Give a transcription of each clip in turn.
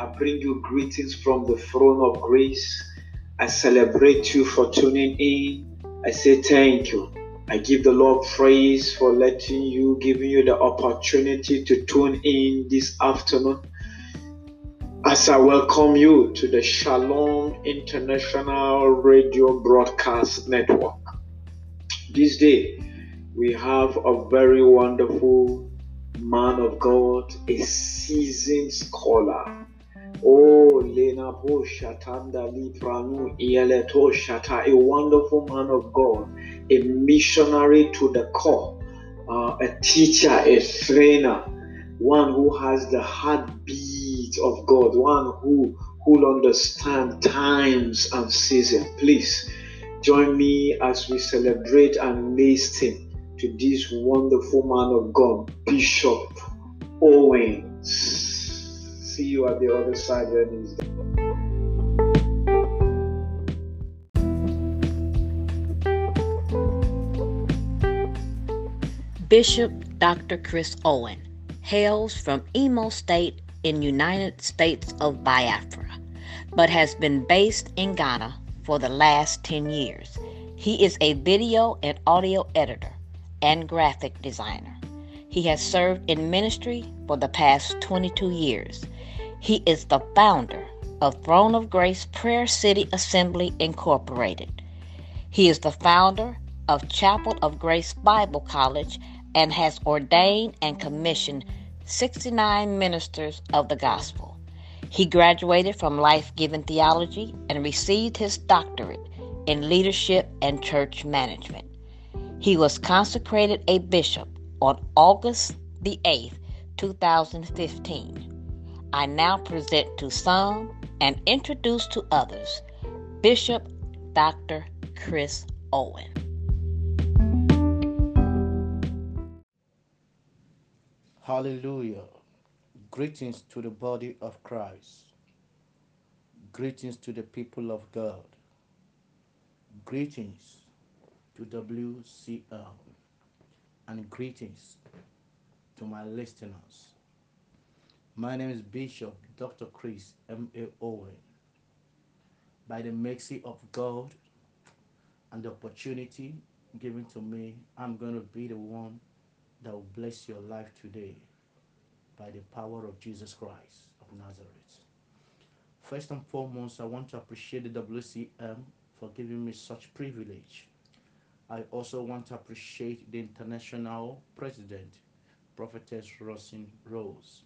I bring you greetings from the throne of grace. I celebrate you for tuning in. I say thank you. I give the Lord praise for letting you, giving you the opportunity to tune in this afternoon. As I welcome you to the Shalom International Radio Broadcast Network. This day, we have a very wonderful man of God, a seasoned scholar. Oh, Lena Shatanda Lipranu Ieleto Shata, a wonderful man of God, a missionary to the core, uh, a teacher, a trainer, one who has the heartbeat of God, one who who understand times and season. Please join me as we celebrate and listen to this wonderful man of God, Bishop Owens. See you at the other side Bishop Dr. Chris Owen hails from Imo State in United States of Biafra, but has been based in Ghana for the last 10 years. He is a video and audio editor and graphic designer. He has served in ministry for the past 22 years. He is the founder of Throne of Grace Prayer City Assembly Incorporated. He is the founder of Chapel of Grace Bible College and has ordained and commissioned 69 ministers of the gospel. He graduated from Life Giving Theology and received his doctorate in leadership and church management. He was consecrated a bishop on August the 8th, 2015. I now present to some and introduce to others Bishop Dr. Chris Owen. Hallelujah. Greetings to the body of Christ. Greetings to the people of God. Greetings to WCL and greetings to my listeners. My name is Bishop Dr. Chris M.A. Owen. By the mercy of God and the opportunity given to me, I'm going to be the one that will bless your life today by the power of Jesus Christ of Nazareth. First and foremost, I want to appreciate the WCM for giving me such privilege I also want to appreciate the international president, Prophetess Rosin Rose,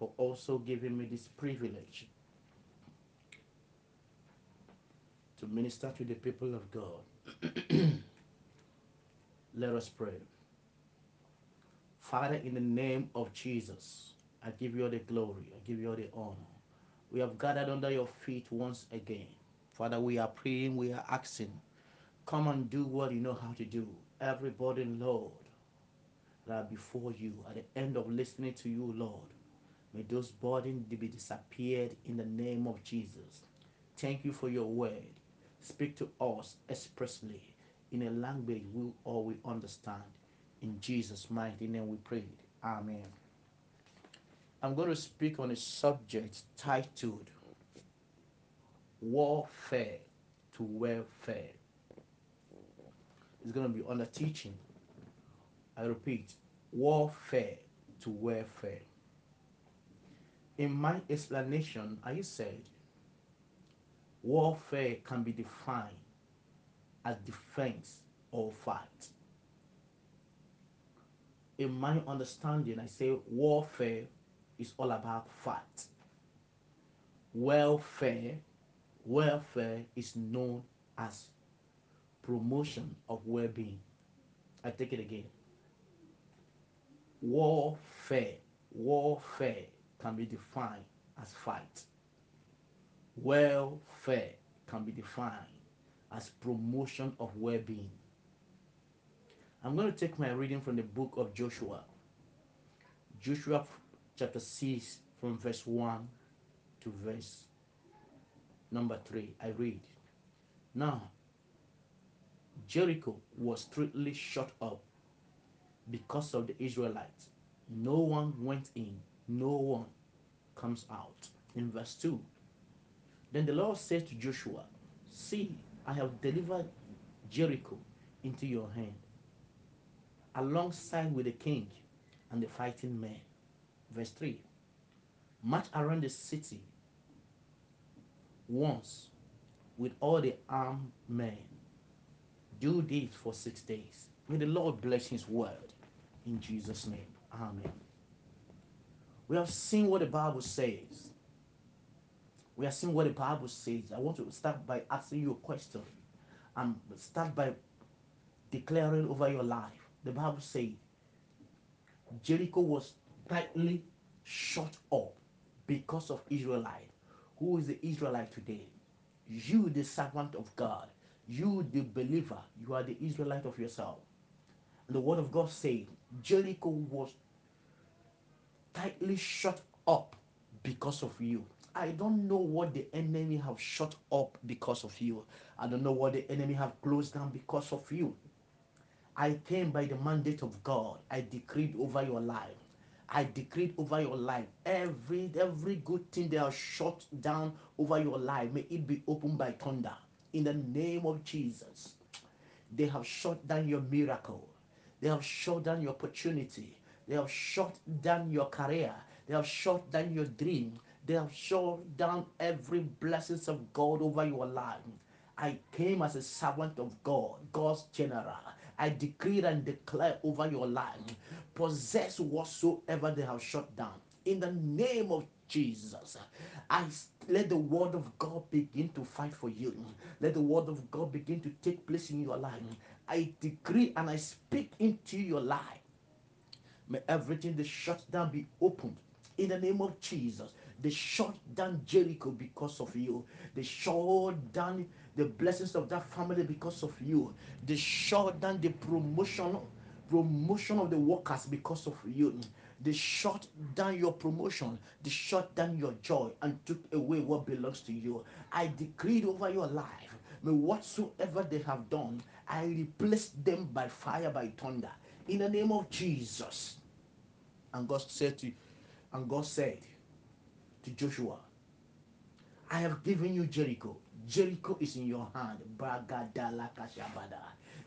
for also giving me this privilege to minister to the people of God. Let us pray. Father, in the name of Jesus, I give you all the glory, I give you all the honor. We have gathered under your feet once again. Father, we are praying, we are asking Come and do what you know how to do. Everybody, Lord, that are before you at the end of listening to you, Lord, may those burdens be disappeared in the name of Jesus. Thank you for your word. Speak to us expressly in a language we all will understand. In Jesus' mighty name we pray. Amen. I'm going to speak on a subject titled Warfare to Welfare It's going to be under teaching. I repeat, warfare to welfare. In my explanation, I said warfare can be defined as defense or fight. In my understanding, I say warfare is all about fight. Welfare, welfare is known as promotion of well-being. I take it again. Warfare, warfare can be defined as fight. Welfare can be defined as promotion of well-being. I'm going to take my reading from the book of Joshua. Joshua chapter 6 from verse 1 to verse number 3. I read. Now, Jericho was strictly shut up because of the Israelites. No one went in, no one comes out. in verse 2. Then the Lord said to Joshua, See, I have delivered Jericho into your hand, alongside with the king and the fighting men. Verse 3 March around the city once with all the armed men. Do this for six days. May the Lord bless his word in Jesus' name. Amen. We have seen what the Bible says. We have seen what the Bible says. I want to start by asking you a question and start by declaring over your life. The Bible says Jericho was tightly shut up because of Israelite. Who is the Israelite today? You, the servant of God. You, the believer. You are the Israelite of yourself. And the word of God says Jericho was tightly shut up because of you. I don't know what the enemy have shut up because of you. I don't know what the enemy have closed down because of you. I came by the mandate of God. I decreed over your life. I decreed over your life every every good thing they are shut down over your life. May it be opened by thunder in the name of Jesus. They have shut down your miracle. They have shut down your opportunity. They have shut down your career. They have shut down your dream. They have shut down every blessings of God over your life. I came as a servant of God, God's general. I decree and declare over your life, possess whatsoever they have shut down. In the name of Jesus, I let the word of God begin to fight for you. Let the word of God begin to take place in your life. I decree and I speak into your life. May everything they shut down be opened in the name of Jesus. They shut down Jericho because of you. They shut down the blessings of that family because of you. They shut down the promotion, promotion of the workers because of you. They shut down your promotion. They shut down your joy and took away what belongs to you. I decreed over your life. May whatsoever they have done, I replace them by fire, by thunder. In the name of Jesus. And God said to and God said to Joshua, I have given you Jericho. Jericho is in your hand.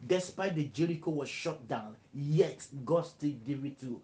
Despite the Jericho was shut down, yet God still gave it to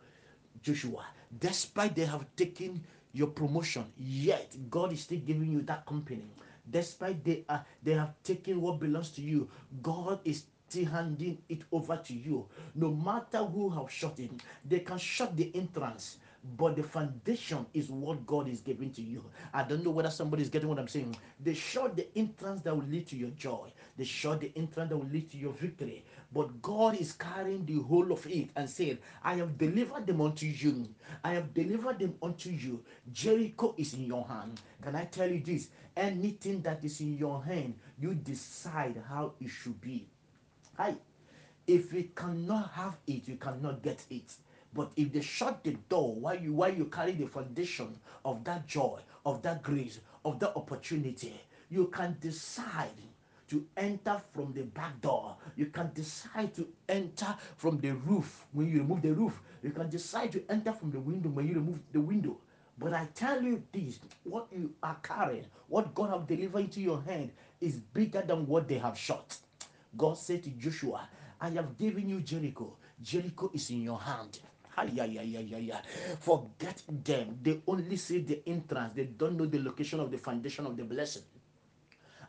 Joshua. Despite they have taken your promotion, yet God is still giving you that company. Despite they are they have taken what belongs to you, God is still handing it over to you. No matter who have shut it, they can shut the entrance but the foundation is what God is giving to you. I don't know whether somebody is getting what I'm saying. They shut the entrance that will lead to your joy. They shut the entrance that will lead to your victory. But God is carrying the whole of it and saying, I have delivered them unto you. I have delivered them unto you. Jericho is in your hand. Can I tell you this? Anything that is in your hand, you decide how it should be. Hi. If you cannot have it, you cannot get it. But if they shut the door while you while you carry the foundation of that joy, of that grace, of that opportunity, you can decide to enter from the back door. You can decide to enter from the roof when you remove the roof. You can decide to enter from the window when you remove the window. But I tell you this, what you are carrying, what God have delivered into your hand is bigger than what they have shot. God said to Joshua, I have given you Jericho. Jericho is in your hand. Yeah, yeah, yeah, yeah, yeah. Forget them. They only see the entrance. They don't know the location of the foundation of the blessing.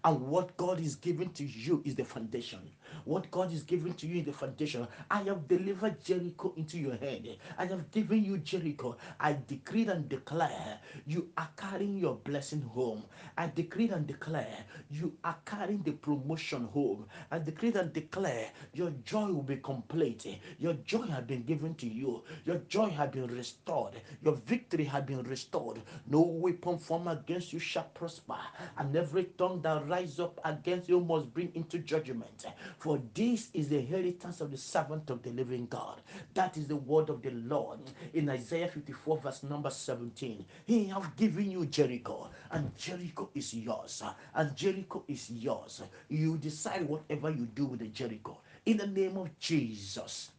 And what God is giving to you is the foundation. What God is giving to you is the foundation. I have delivered Jericho into your hand. I have given you Jericho. I decree and declare you are carrying your blessing home. I decree and declare you are carrying the promotion home. I decree and declare your joy will be complete. Your joy has been given to you. Your joy has been restored. Your victory has been restored. No weapon formed against you shall prosper. And every tongue that rise up against you must bring into judgment. For this is the inheritance of the servant of the living God. That is the word of the Lord in Isaiah 54, verse number 17. He have given you Jericho, and Jericho is yours. And Jericho is yours. You decide whatever you do with the Jericho. In the name of Jesus.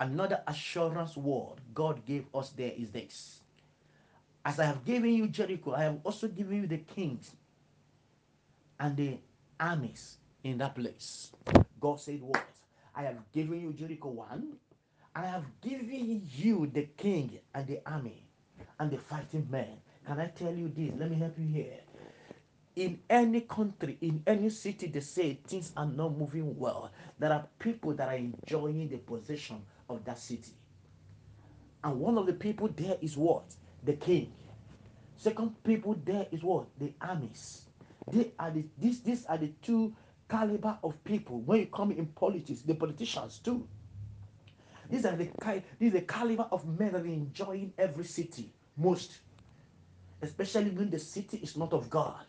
Another assurance word God gave us there is this As I have given you Jericho, I have also given you the kings and the armies in that place. God said, What? I have given you Jericho one, I have given you the king and the army and the fighting men. Can I tell you this? Let me help you here. In any country, in any city, they say things are not moving well. There are people that are enjoying the possession of that city. And one of the people there is what? The king. Second people there is what? The armies. They are the these these are the two caliber of people. When you come in politics, the politicians too. These are the these are the caliber of men that are enjoying every city most, especially when the city is not of God.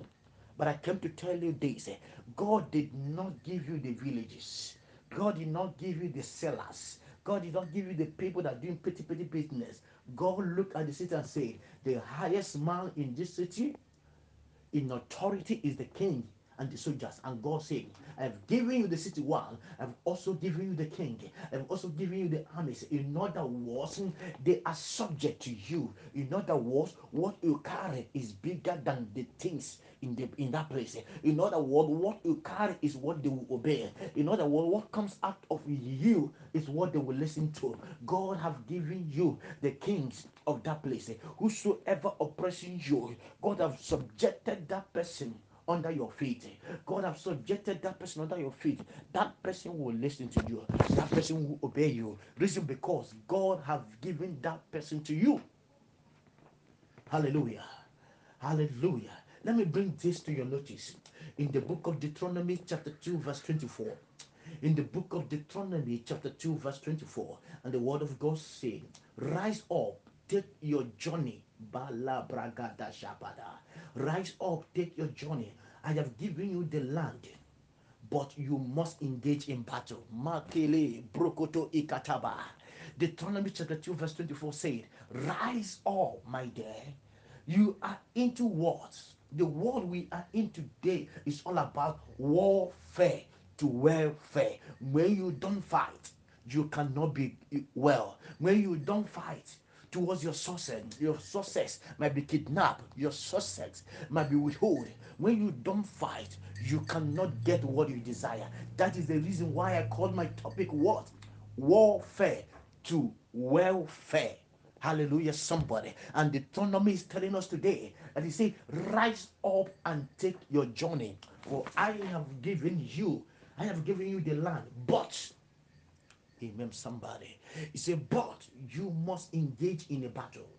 But I came to tell you this: eh, God did not give you the villages. God did not give you the sellers. God did not give you the people that are doing petty petty business. God looked at the city and said, the highest man in this city in authority is the king and the soldiers. And God said, I have given you the city wall. I've also given you the king. I've also given you the armies. In other words, they are subject to you. In other words, what you carry is bigger than the things in the in that place. In other words, what you carry is what they will obey. In other words, what comes out of you is what they will listen to. God have given you the kings of that place. Whosoever oppressing you, God have subjected that person under your feet. God have subjected that person under your feet. That person will listen to you. That person will obey you. Reason because God have given that person to you. Hallelujah. Hallelujah. Let me bring this to your notice. In the book of Deuteronomy, chapter 2, verse 24. In the book of Deuteronomy, chapter 2, verse 24, and the word of God said, Rise up, take your journey. Bala bragada shapada. Rise up, take your journey. I have given you the land, but you must engage in battle. Ikataba. Deuteronomy chapter 2, verse 24 said, Rise up, my dear. You are into wars. The world we are in today is all about warfare to welfare. When you don't fight, you cannot be well. When you don't fight, towards your success. Your success might be kidnapped. Your success might be withheld. When you don't fight, you cannot get what you desire. That is the reason why I called my topic what? Warfare to welfare. Hallelujah, somebody. And Deuteronomy is telling us today that he said, Rise up and take your journey. For I have given you, I have given you the land. But Amen. Somebody. He said, but you must engage in a battle.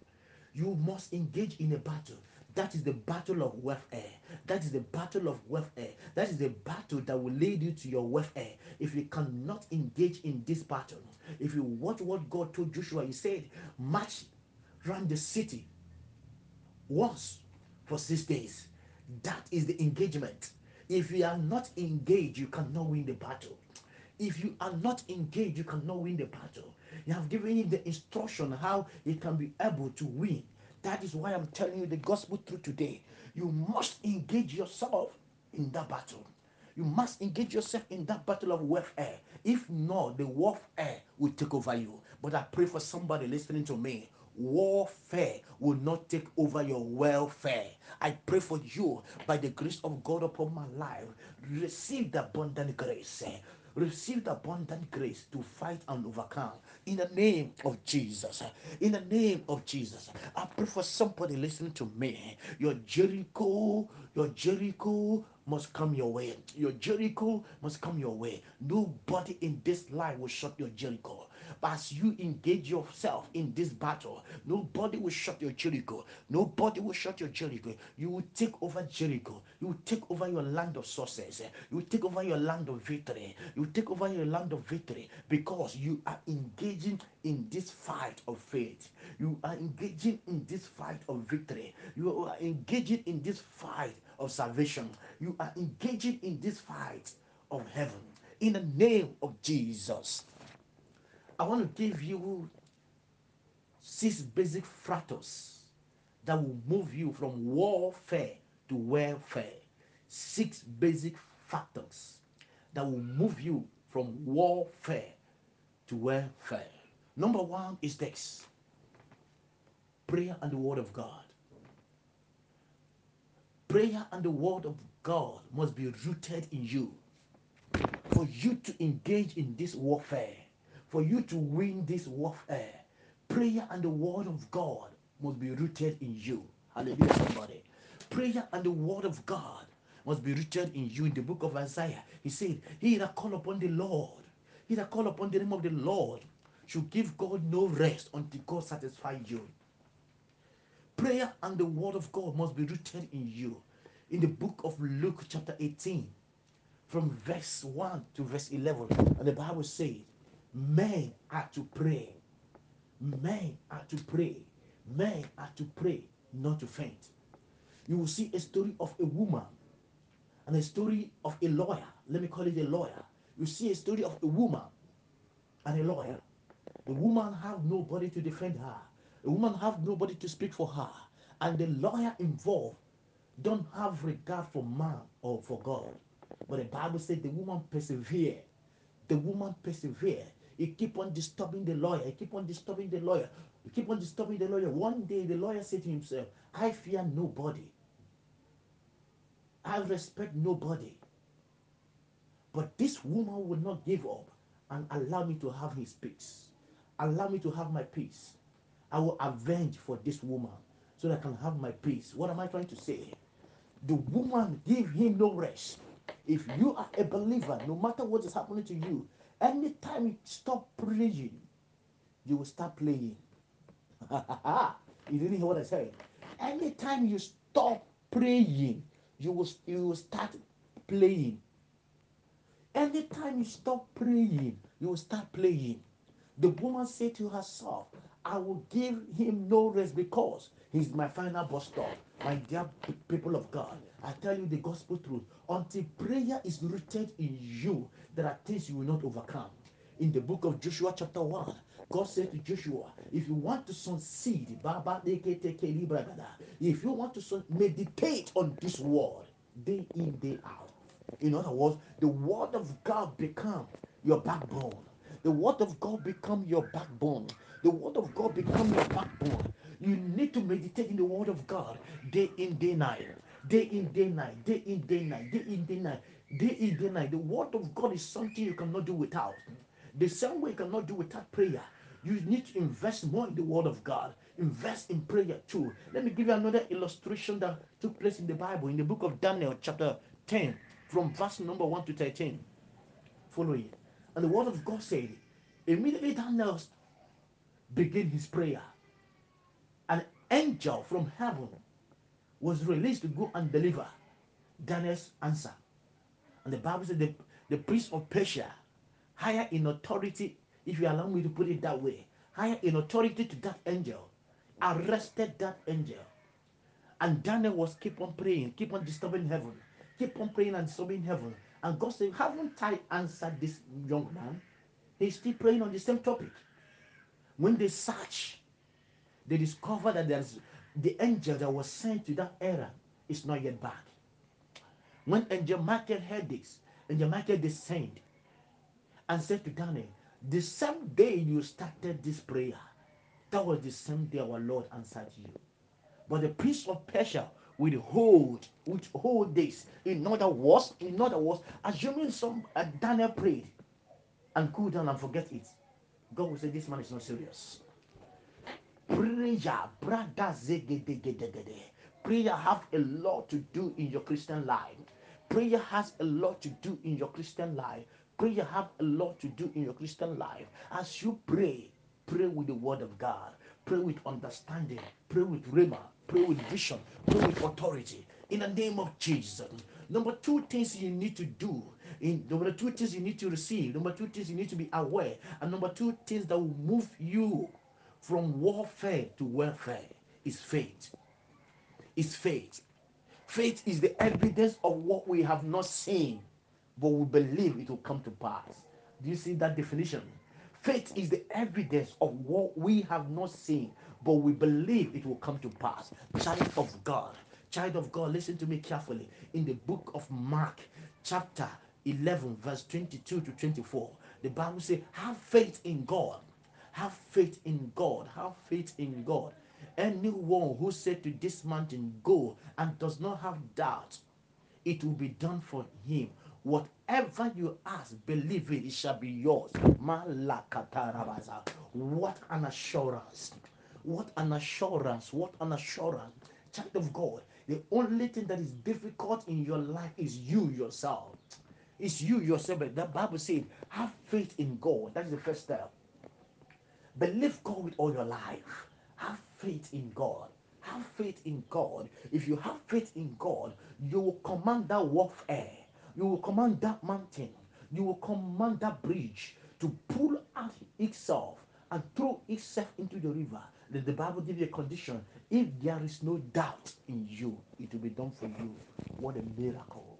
You must engage in a battle. That is the battle of warfare. That is the battle of warfare. That is the battle that will lead you to your warfare. If you cannot engage in this battle, if you watch what God told Joshua, He said, march around the city once for six days. That is the engagement. If you are not engaged, you cannot win the battle. If you are not engaged, you cannot win the battle. You have given him the instruction how he can be able to win. That is why I'm telling you the gospel truth today. You must engage yourself in that battle. You must engage yourself in that battle of warfare. If not, the warfare will take over you. But I pray for somebody listening to me. Warfare will not take over your welfare. I pray for you by the grace of God upon my life. Receive the abundant grace receive the abundant grace to fight and overcome in the name of Jesus. In the name of Jesus, I pray for somebody listening to me. Your Jericho, your Jericho must come your way. Your Jericho must come your way. Nobody in this life will shut your Jericho. As you engage yourself in this battle, nobody will shut your Jericho. Nobody will shut your Jericho. You will take over Jericho. You will take over your land of success. You will take over your land of victory. You will take over your land of victory because you are engaging in this fight of faith. You are engaging in this fight of victory. You are engaging in this fight of salvation. You are engaging in this fight of heaven. In the name of Jesus. I want to give you six basic factors that will move you from warfare to welfare. Six basic factors that will move you from warfare to welfare. Number one is this prayer and the word of God. Prayer and the word of God must be rooted in you. For you to engage in this warfare, for you to win this warfare, eh, prayer and the word of God must be rooted in you. Hallelujah, somebody. Prayer and the word of God must be rooted in you. In the book of Isaiah, he said, He that call upon the Lord, he that call upon the name of the Lord, should give God no rest until God satisfy you. Prayer and the word of God must be rooted in you. In the book of Luke, chapter 18, from verse 1 to verse 11, and the Bible says, Men are to pray. Men are to pray. Men are to pray, not to faint. You will see a story of a woman and a story of a lawyer. Let me call it a lawyer. You see a story of a woman and a lawyer. The woman have nobody to defend her. The woman have nobody to speak for her. And the lawyer involved don't have regard for man or for God. But the Bible said the woman persevere. The woman persevere. He keep on disturbing the lawyer. He keep on disturbing the lawyer. He keep on disturbing the lawyer. One day the lawyer said to himself, I fear nobody. I respect nobody. But this woman will not give up and allow me to have his peace. Allow me to have my peace. I will avenge for this woman so that I can have my peace. What am I trying to say? The woman give him no rest. If you are a believer, no matter what is happening to you, anytime you stop praying, you will start playing. you didn't hear what I said. Anytime you stop praying, you will you will start playing. Anytime you stop praying, you will start playing. The woman said to herself, I will give him no rest because he's my final bus stop. My dear people of God, I tell you the gospel truth. Until prayer is rooted in you, there are things you will not overcome. In the book of Joshua, chapter 1, God said to Joshua, if you want to succeed, if you want to meditate on this word day in, day out. In other words, the word of God become your backbone. The word of God become your backbone. The word of God become your backbone. You need to meditate in the word of God day in, day night. Day in, day night. Day in, day night. Day in, day night. Day in, day night. The word of God is something you cannot do without. The same way you cannot do without prayer. You need to invest more in the word of God. Invest in prayer too. Let me give you another illustration that took place in the Bible, in the book of Daniel, chapter 10, from verse number 1 to 13. Follow Following. And the word of God said, immediately Daniel began his prayer. An angel from heaven was released to go and deliver Daniel's answer. And the Bible said the, the priest of Persia, higher in authority, if you allow me to put it that way, higher in authority to that angel, arrested that angel. And Daniel was keep on praying, keep on disturbing heaven, keep on praying and disturbing heaven. And God said, Haven't I answered this young man? He's still praying on the same topic. When they search, they discover that there's the angel that was sent to that era is not yet back. When Angel Michael heard this, Angel Michael descended and said to Daniel, The same day you started this prayer, that was the same day our Lord answered you. But the prince of Persia will hold, hold this. In other words, in other words, assuming some uh, Daniel prayed and cool down and forget it, God will say, This man is not serious. Prayer, brother, prayer have a lot to do in your Christian life. Prayer has a lot to do in your Christian life. Prayer have a lot to do in your Christian life. As you pray, pray with the word of God. Pray with understanding. Pray with rhema. Pray with vision. Pray with authority. In the name of Jesus. Number two things you need to do. In number two things you need to receive. Number two things you need to be aware. And number two things that will move you from warfare to welfare is faith. Is faith. Faith is the evidence of what we have not seen, but we believe it will come to pass. Do you see that definition? Faith is the evidence of what we have not seen, but we believe it will come to pass. Child of God, child of God, listen to me carefully. In the book of Mark, chapter 11, verse 22 to 24, the Bible says, Have faith in God. Have faith in God. Have faith in God. Anyone who said to this mountain, Go, and does not have doubt, it will be done for him. Whatever you ask, believe it, it shall be yours. What an assurance! What an assurance! What an assurance! Child of God, the only thing that is difficult in your life is you yourself. It's you yourself. The Bible said, have faith in God. That's the first step. Believe God with all your life. Have faith in God. Have faith in God. If you have faith in God, you will command that warfare. You will command that mountain. You will command that bridge to pull out itself and throw itself into the river. Then the Bible gives you a condition. If there is no doubt in you, it will be done for you. What a miracle.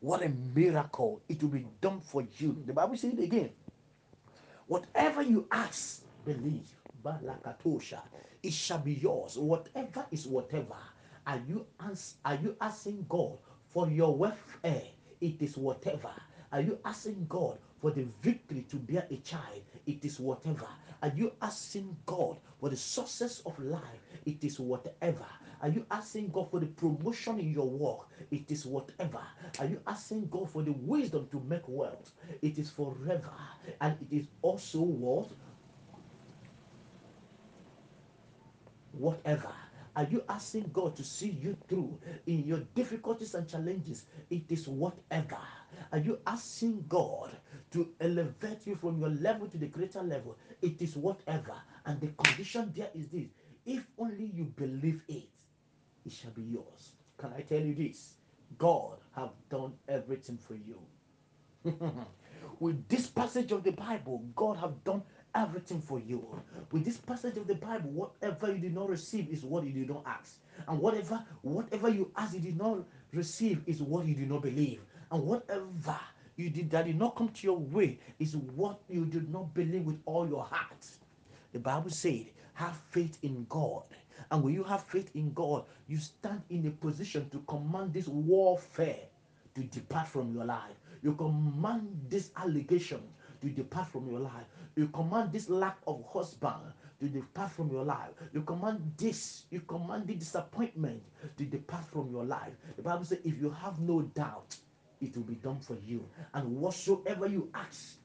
What a miracle. It will be done for you. The Bible says it again. Whatever you ask, believe. Balakatosha. It shall be yours. Whatever is whatever. Are you ans- are you asking God for your welfare? It is whatever. Are you asking God for the victory to bear a child? It is whatever. Are you asking God for the success of life? It is whatever. Are you asking God for the promotion in your work? It is whatever. Are you asking God for the wisdom to make wealth? It is forever. And it is also what? Whatever. Are you asking God to see you through in your difficulties and challenges? It is whatever. Are you asking God to elevate you from your level to the greater level? It is whatever. And the condition there is this if only you believe it, it shall be yours. Can I tell you this? God have done everything for you. With this passage of the Bible, God have done everything for you. With this passage of the Bible, whatever you did not receive is what you did not ask. And whatever whatever you ask you did not receive is what you did not believe. And whatever you did that did not come to your way is what you did not believe with all your heart. The Bible said, have faith in God. And when you have faith in God, you stand in a position to command this warfare to depart from your life. You command this allegation to depart from your life. You command this lack of husband to depart from your life. You command this, you command the disappointment to depart from your life. The Bible says, if you have no doubt, it will be done for you. And whatsoever you ask,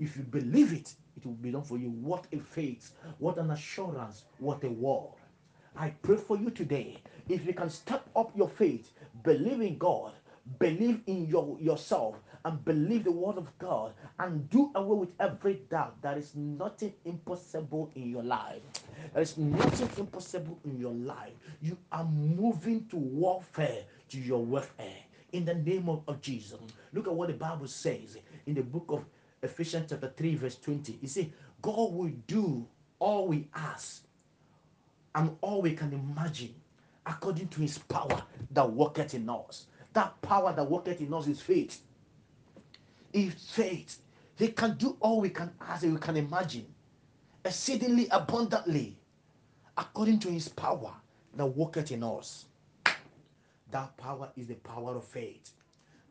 if you believe it, it will be done for you. What a faith, what an assurance, what a word. I pray for you today. If you can step up your faith, believe in God, believe in your, yourself, and believe the word of God, and do away with every doubt. There is nothing impossible in your life. There is nothing impossible in your life. You are moving to warfare, to your warfare. In the name of, of Jesus. Look at what the Bible says in the book of Ephesians chapter 3, verse 20. You see, God will do all we ask and all we can imagine according to his power that worketh in us. That power that worketh in us is faith. Is faith. they can do all we can ask and we can imagine, exceedingly abundantly, according to his power that worketh in us. That power is the power of faith.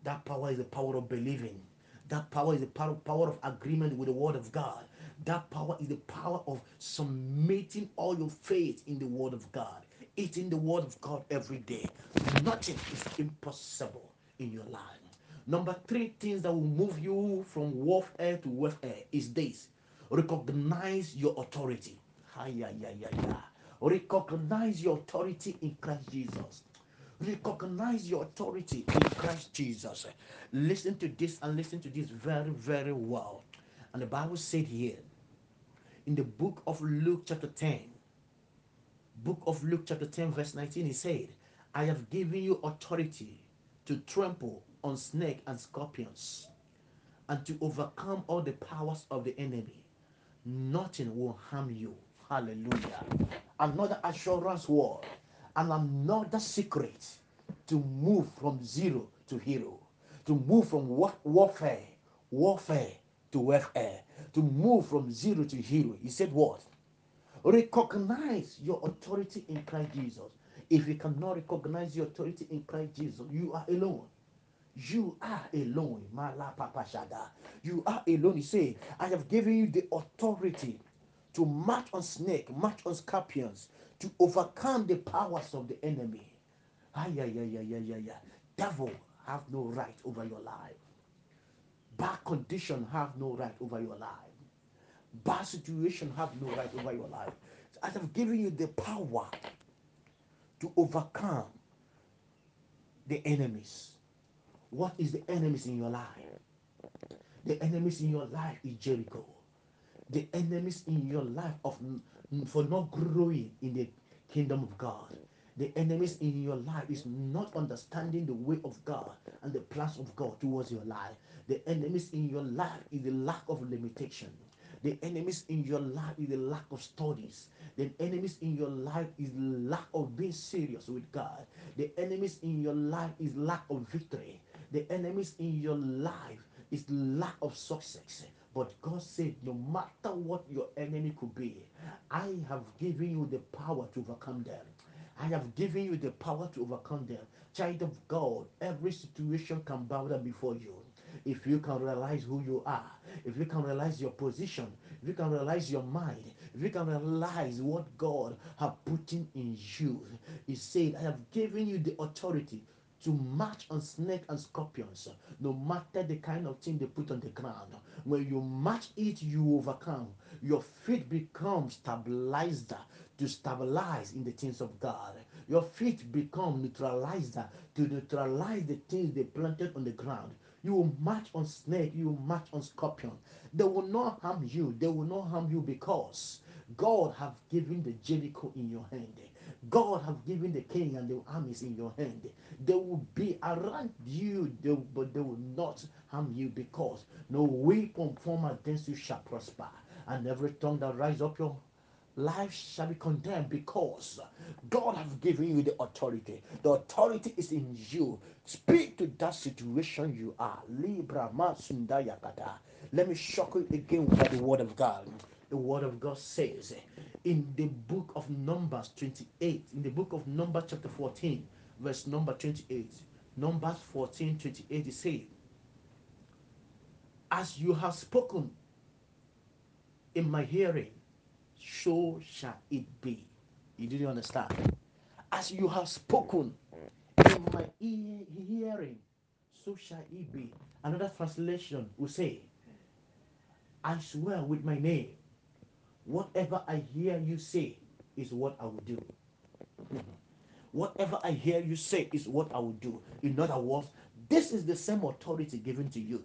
That power is the power of believing. That power is the power, power of agreement with the word of God. That power is the power of submitting all your faith in the word of God. Eating the word of God every day. Nothing is impossible in your life. Number three things that will move you from warfare to warfare is this. Recognize your authority. Hi, yeah, yeah, yeah, yeah. Recognize your authority in Christ Jesus. Recognize your authority in Christ Jesus. Listen to this and listen to this very, very well. And the Bible said here in the book of Luke, chapter 10, book of Luke, chapter 10, verse 19, he said, I have given you authority to trample on snake and scorpions and to overcome all the powers of the enemy. Nothing will harm you. Hallelujah. Another assurance word and another secret to move from zero to hero, to move from warfare, warfare to warfare, to move from zero to hero. He said, What? Recognize your authority in Christ Jesus. If you cannot recognize your authority in Christ Jesus, you are alone. You are alone. You are alone. He said, I have given you the authority to march on snake, march on scorpions, to overcome the powers of the enemy. Ay, yeah, yeah, yeah, yeah, yeah, yeah. Devil have no right over your life. Bad condition have no right over your life. Bad situation have no right over your life. I have given you the power to overcome the enemies. What is the enemies in your life? The enemies in your life is Jericho. The enemies in your life of for not growing in the kingdom of God. The enemies in your life is not understanding the way of God and the plans of God towards your life. The enemies in your life is the lack of limitation. The enemies in your life is the lack of studies. The enemies in your life is lack of being serious with God. The enemies in your life is lack of victory. The enemies in your life is lack of success. But God said, no matter what your enemy could be, I have given you the power to overcome them. I have given you the power to overcome them. Child of God, every situation can bow down before you. If you can realize who you are, if you can realize your position, if you can realize your mind, if you can realize what God has put in, you, He said, I have given you the authority to march on snake and scorpions, no matter the kind of thing they put on the ground. When you match it, you overcome. Your feet become stabilized to stabilize in the things of God. Your feet become neutralized to neutralize the things they planted on the ground. You will march on snake, you will march on scorpion. They will not harm you. They will not harm you because God have given the Jericho in your hand. God have given the king and the armies in your hand. They will be around you, but they will not harm you because no weapon formed against you shall prosper. And every tongue that rise up your life shall be condemned because God have given you the authority. The authority is in you. Speak to that situation you are. Libra. Let me shock you again with the word of God. The word of God says in the book of Numbers 28, in the book of Numbers chapter 14, verse number 28. Numbers 14, 28, it says, As you have spoken in my hearing, so shall it be. You didn't understand. As you have spoken in my ear, hearing, so shall it be. Another translation will say, I swear with my name, whatever I hear you say is what I will do. Whatever I hear you say is what I will do. In other words, this is the same authority given to you.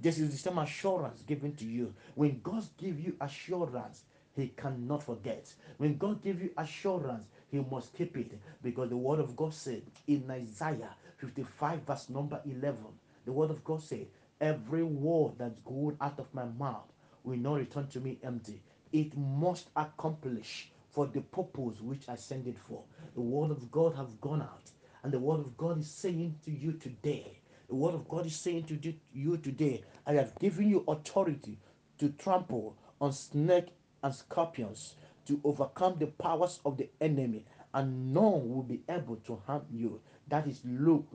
This is the same assurance given to you. When God gives you assurance, he cannot forget. When God gives you assurance, he must keep it. Because the word of God said in Isaiah 55, verse number 11, the word of God said, Every word that's going out of my mouth will not return to me empty. It must accomplish for the purpose which I send it for. The word of God have gone out, and the word of God is saying to you today. The word of God is saying to you today, I have given you authority to trample on snake and scorpions to overcome the powers of the enemy, and none will be able to harm you. That is Luke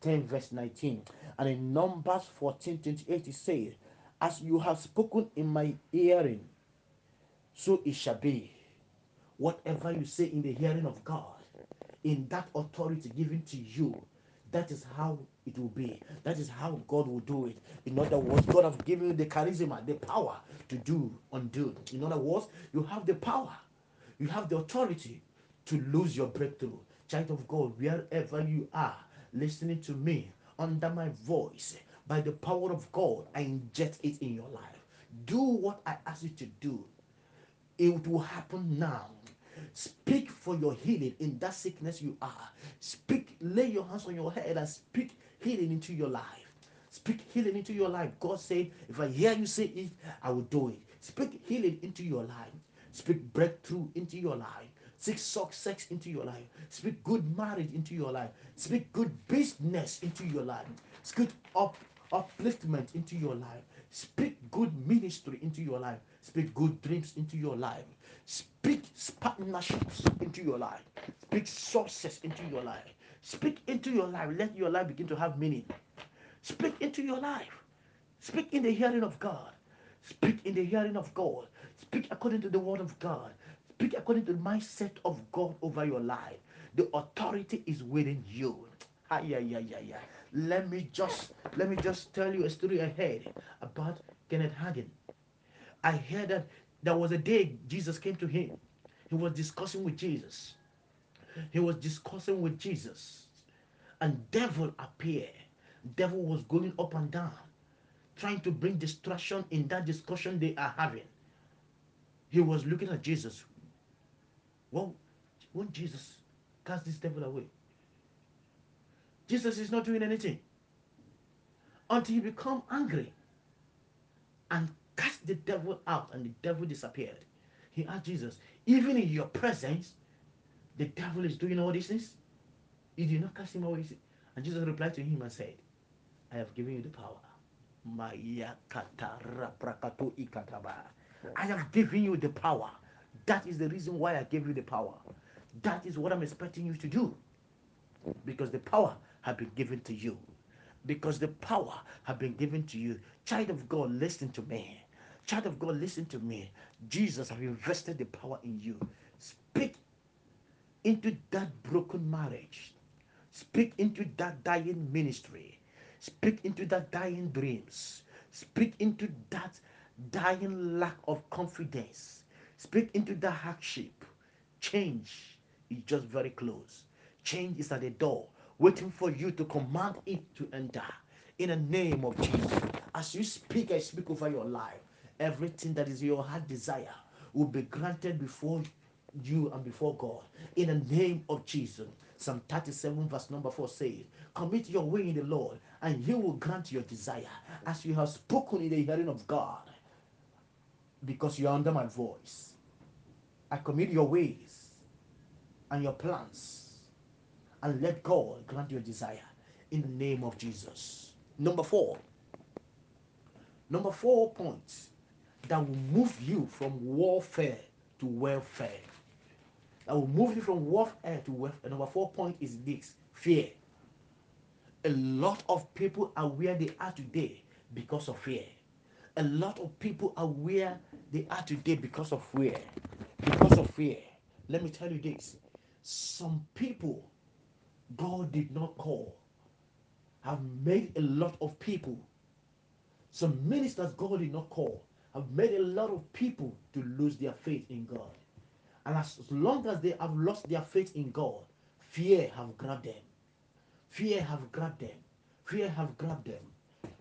10, verse 19. And in Numbers 14, 28, it says, As you have spoken in my hearing, so it shall be. Whatever you say in the hearing of God, in that authority given to you, that is how it will be. That is how God will do it. In other words, God has given you the charisma, the power to do, undo. In other words, you have the power, you have the authority to lose your breakthrough. Child of God, wherever you are, listening to me, under my voice, by the power of God, I inject it in your life. Do what I ask you to do. It will happen now. Speak for your healing in that sickness you are. Speak, lay your hands on your head and speak healing into your life. Speak healing into your life. God said, if I hear you say it, I will do it. Speak healing into your life. Speak breakthrough into your life. Speak success into your life. Speak good marriage into your life. Speak good business into your life. Speak up, upliftment into your life. Speak good ministry into your life. Speak good dreams into your life. Speak partnerships into your life. Speak success into your life. Speak into your life. Let your life begin to have meaning. Speak into your life. Speak in the hearing of God. Speak in the hearing of God. Speak according to the word of God. Speak according to the mindset of God over your life. The authority is within you. Ay, ay, ay, ay. Let me just let me just tell you a story ahead about Kenneth Hagin. I heard that there was a day Jesus came to him. He was discussing with Jesus. He was discussing with Jesus. And devil appeared. Devil was going up and down, trying to bring distraction in that discussion they are having. He was looking at Jesus. Well, won't Jesus cast this devil away? Jesus is not doing anything until he become angry and cast the devil out and the devil disappeared. He asked Jesus, even in your presence, the devil is doing all these things? You did not cast him away. And Jesus replied to him and said, I have given you the power. I have given you the power. That is the reason why I gave you the power. That is what I'm expecting you to do. Because the power has been given to you. Because the power has been given to you. Child of God, listen to me. Child of God, listen to me. Jesus have invested the power in you. Speak into that broken marriage. Speak into that dying ministry. Speak into that dying dreams. Speak into that dying lack of confidence. Speak into that hardship. Change is just very close. Change is at the door, waiting for you to command it to enter. In the name of Jesus. As you speak, I speak over your life. Everything that is your heart desire will be granted before you and before God. In the name of Jesus. Psalm 37, verse number 4 says, Commit your way in the Lord, and he will grant your desire as you have spoken in the hearing of God, because you are under my voice. I commit your ways and your plans, and let God grant your desire in the name of Jesus. Number four. Number four point that will move you from warfare to welfare. That will move you from warfare to welfare. And number four point is this fear. A lot of people are where they are today because of fear. A lot of people are where they are today because of fear. Because of fear. Let me tell you this. Some people God did not call have made a lot of people. Some ministers God did not call have made a lot of people to lose their faith in God. And as long as they have lost their faith in God, fear have grabbed them. Fear have grabbed them. Fear have grabbed them.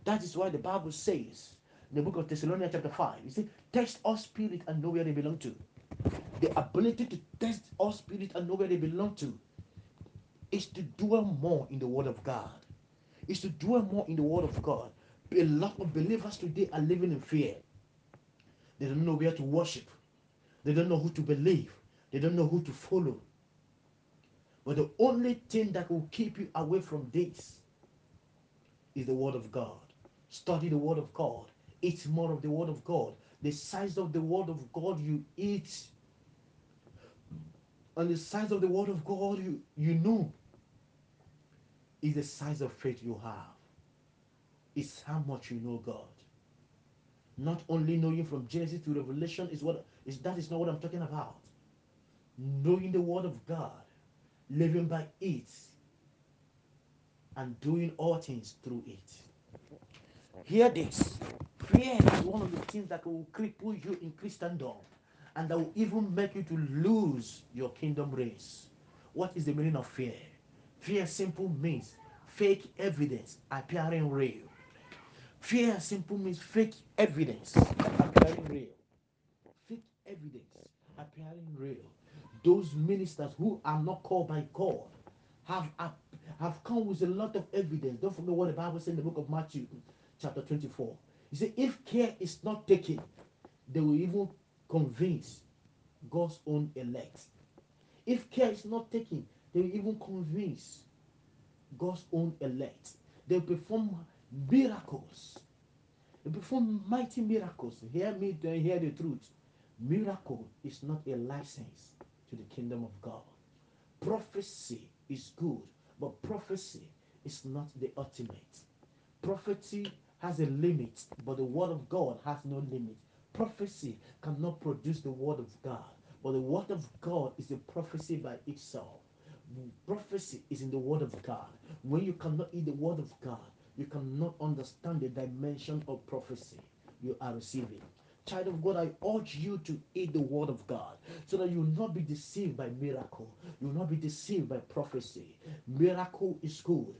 That is why the Bible says in the book of Thessalonians chapter 5, you see, test all spirit and know where they belong to. The ability to test all spirit and know where they belong to is to dwell more in the word of God. Is to dwell more in the word of God. A lot of believers today are living in fear. They don't know where to worship. They don't know who to believe. They don't know who to follow. But the only thing that will keep you away from this is the Word of God. Study the Word of God. Eat more of the Word of God. The size of the Word of God you eat, and the size of the Word of God you, you know, is the size of faith you have. It's how much you know God. Not only knowing from Genesis to Revelation is what is that is not what I'm talking about. Knowing the Word of God, living by it, and doing all things through it. Hear this. Fear is one of the things that will cripple you in Christendom and that will even make you to lose your kingdom race. What is the meaning of fear? Fear simple means fake evidence appearing real. Fear simple means fake evidence appearing real. Fake evidence appearing real. Those ministers who are not called by God have have come with a lot of evidence. Don't forget what the Bible says in the book of Matthew, chapter 24. He said, if care is not taken, they will even convince God's own elect. If care is not taken, they will even convince God's own elect. They will perform miracles. Perform mighty miracles. Hear me, hear the truth. Miracle is not a license to the kingdom of God. Prophecy is good, but prophecy is not the ultimate. Prophecy has a limit, but the word of God has no limit. Prophecy cannot produce the word of God, but the word of God is a prophecy by itself. Prophecy is in the word of God. When you cannot eat the word of God, you cannot understand the dimension of prophecy you are receiving. Child of God, I urge you to eat the word of God so that you will not be deceived by miracle. You will not be deceived by prophecy. Miracle is good.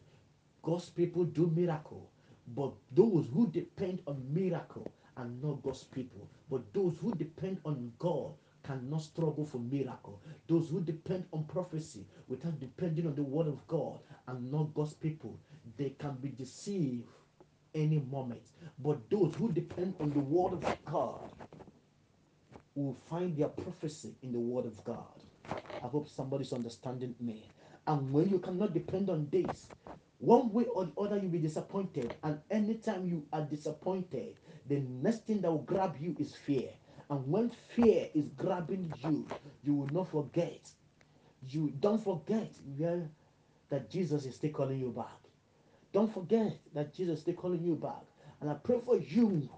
God's people do miracle. But those who depend on miracle are not God's people. But those who depend on God cannot struggle for miracle. Those who depend on prophecy without depending on the word of God are not God's people. They can be deceived any moment. But those who depend on the word of God will find their prophecy in the word of God. I hope somebody's understanding me. And when you cannot depend on this, one way or the other you'll be disappointed. And anytime you are disappointed, the next thing that will grab you is fear. And when fear is grabbing you, you will not forget. You don't forget that Jesus is still calling you back. Don't forget that Jesus is still calling you back. And I pray for you.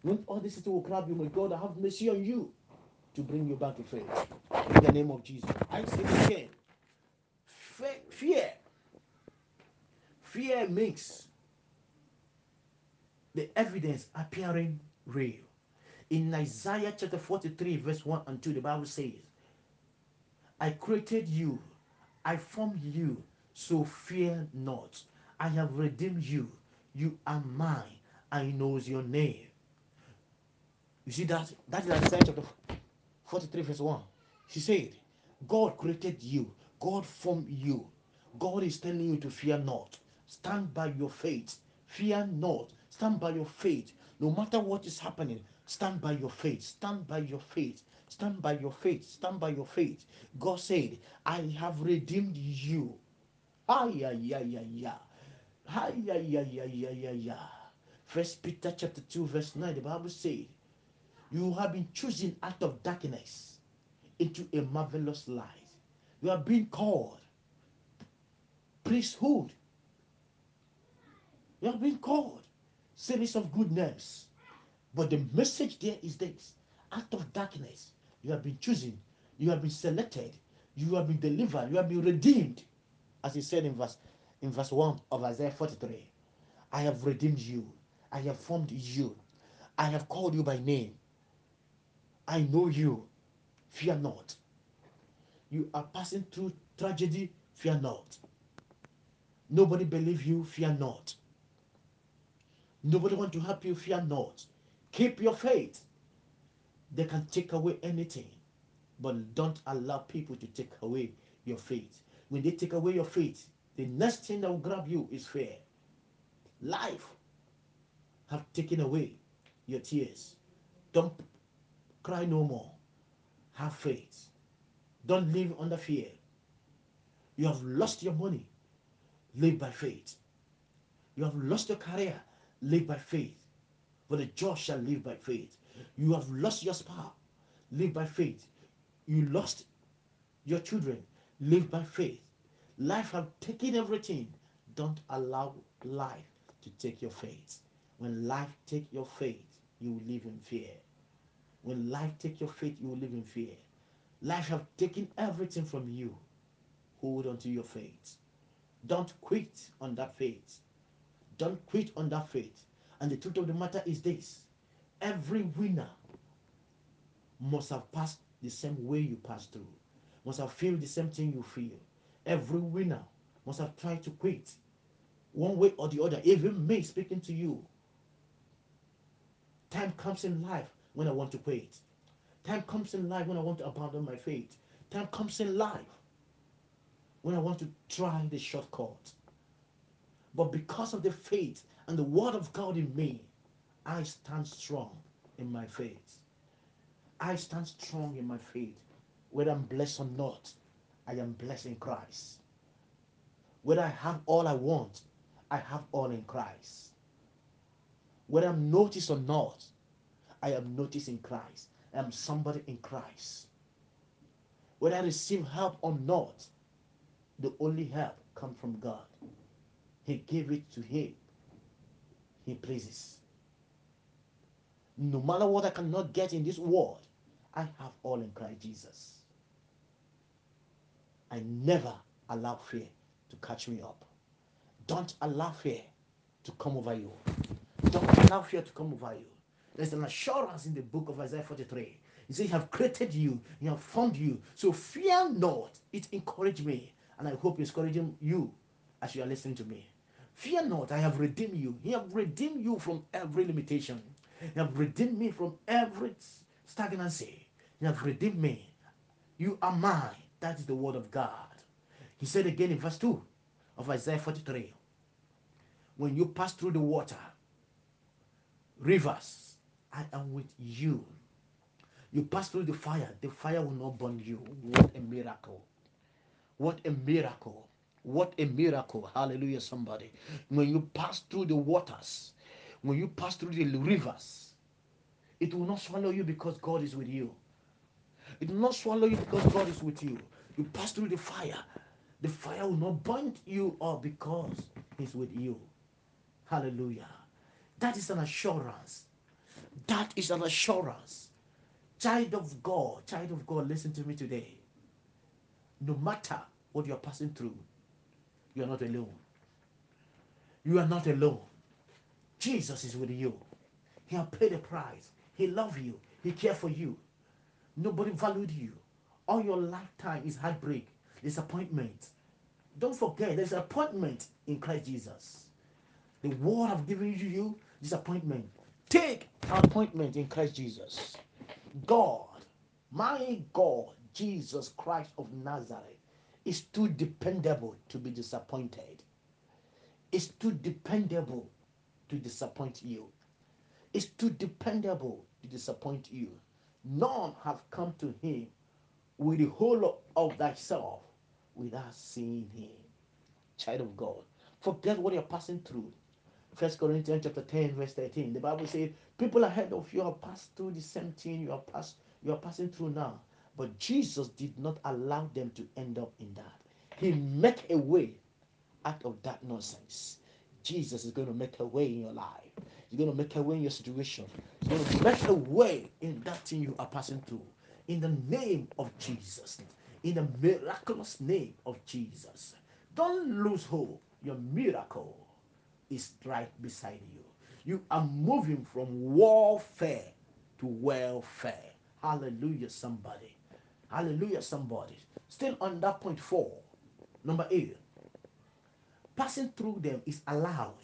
When all this will grab you, may God I have mercy on you to bring you back to faith. In the name of Jesus. I say it again. Fear. Fear makes the evidence appearing real. In Isaiah chapter 43, verse 1 and 2, the Bible says, I created you, I formed you, so fear not. I have redeemed you. You are mine. I knows your name. You see that? That is Isaiah chapter 43, verse 1. She said, God created you, God formed you. God is telling you to fear not. Stand by your faith. Fear not. Stand by your faith. No matter what is happening, stand by your faith. Stand by your faith. Stand by your faith. Stand by your faith. God said, I have redeemed you. Ay, ay, ay, ay, ay. Ay, ay. First Peter chapter 2, verse 9, the Bible said, You have been chosen out of darkness into a marvelous light. You have been called priesthood. You have been called series of good names. But the message there is this out of darkness, you have been chosen, you have been selected, you have been delivered, you have been redeemed. As he said in verse in verse 1 of Isaiah 43. I have redeemed you, I have formed you, I have called you by name. I know you. Fear not. You are passing through tragedy, fear not. Nobody believe you, fear not. Nobody want to help you, fear not. Keep your faith. They can take away anything, but don't allow people to take away your faith. When they take away your faith, the next thing that will grab you is fear. Life have taken away your tears. Don't cry no more. Have faith. Don't live under fear. You have lost your money. Live by faith. You have lost your career. Live by faith. For the just shall live by faith. You have lost your spouse. Live by faith. You lost your children. Live by faith. Life have taken everything. Don't allow life to take your faith. When life take your faith, you will live in fear. When life take your faith, you will live in fear. Life have taken everything from you. Hold on to your faith. Don't quit on that faith. Don't quit on that faith. And the truth of the matter is this every winner must have passed the same way you passed through, must have felt the same thing you feel. Every winner must have tried to quit one way or the other. Even me speaking to you. Time comes in life when I want to quit. Time comes in life when I want to abandon my faith. Time comes in life when I want to try the shortcut. But because of the faith and the word of God in me, I stand strong in my faith. I stand strong in my faith. Whether I'm blessed or not, I am blessed in Christ. Whether I have all I want, I have all in Christ. Whether I'm noticed or not, I am noticed in Christ. I am somebody in Christ. Whether I receive help or not, the only help comes from God. He gave it to him. He pleases. No matter what I cannot get in this world, I have all in Christ Jesus. I never allow fear to catch me up. Don't allow fear to come over you. Don't allow fear to come over you. There's an assurance in the book of Isaiah 43. He says, He have created you, He have formed you. So fear not. It encouraged me. And I hope it's encouraging you as you are listening to me. Fear not, I have redeemed you. He have redeemed you from every limitation. He have redeemed me from every stagnancy. He have redeemed me. You are mine. That is the word of God. He said again in verse 2 of Isaiah 43 When you pass through the water, rivers, I am with you. You pass through the fire, the fire will not burn you. What a miracle! What a miracle! What a miracle! Hallelujah, somebody. When you pass through the waters, when you pass through the rivers, it will not swallow you because God is with you. It will not swallow you because God is with you. You pass through the fire, the fire will not burn you up because He's with you. Hallelujah. That is an assurance. That is an assurance. Child of God, child of God, listen to me today. No matter what you're passing through, you're not alone. You are not alone. Jesus is with you. He has paid the price. He loves you. He cares for you. Nobody valued you. All your lifetime is heartbreak, disappointment. Don't forget, there's an appointment in Christ Jesus. The world have given you disappointment. Take appointment in Christ Jesus. God, my God, Jesus Christ of Nazareth, is too dependable to be disappointed. Is too dependable to disappoint you. Is too dependable to disappoint you. None have come to him with the whole of thyself without seeing him. Child of God, forget what you're passing through. First Corinthians chapter 10, verse 13. The Bible says, People ahead of you have passed through the same thing you are pass, you are passing through now. But Jesus did not allow them to end up in that. He make a way out of that nonsense. Jesus is going to make a way in your life. He's going to make a way in your situation. He's going to make a way in that thing you are passing through. In the name of Jesus. In the miraculous name of Jesus. Don't lose hope. Your miracle is right beside you. You are moving from warfare to welfare. Hallelujah, somebody. Hallelujah, somebody. Still on that point four. Number eight. Passing through them is allowed.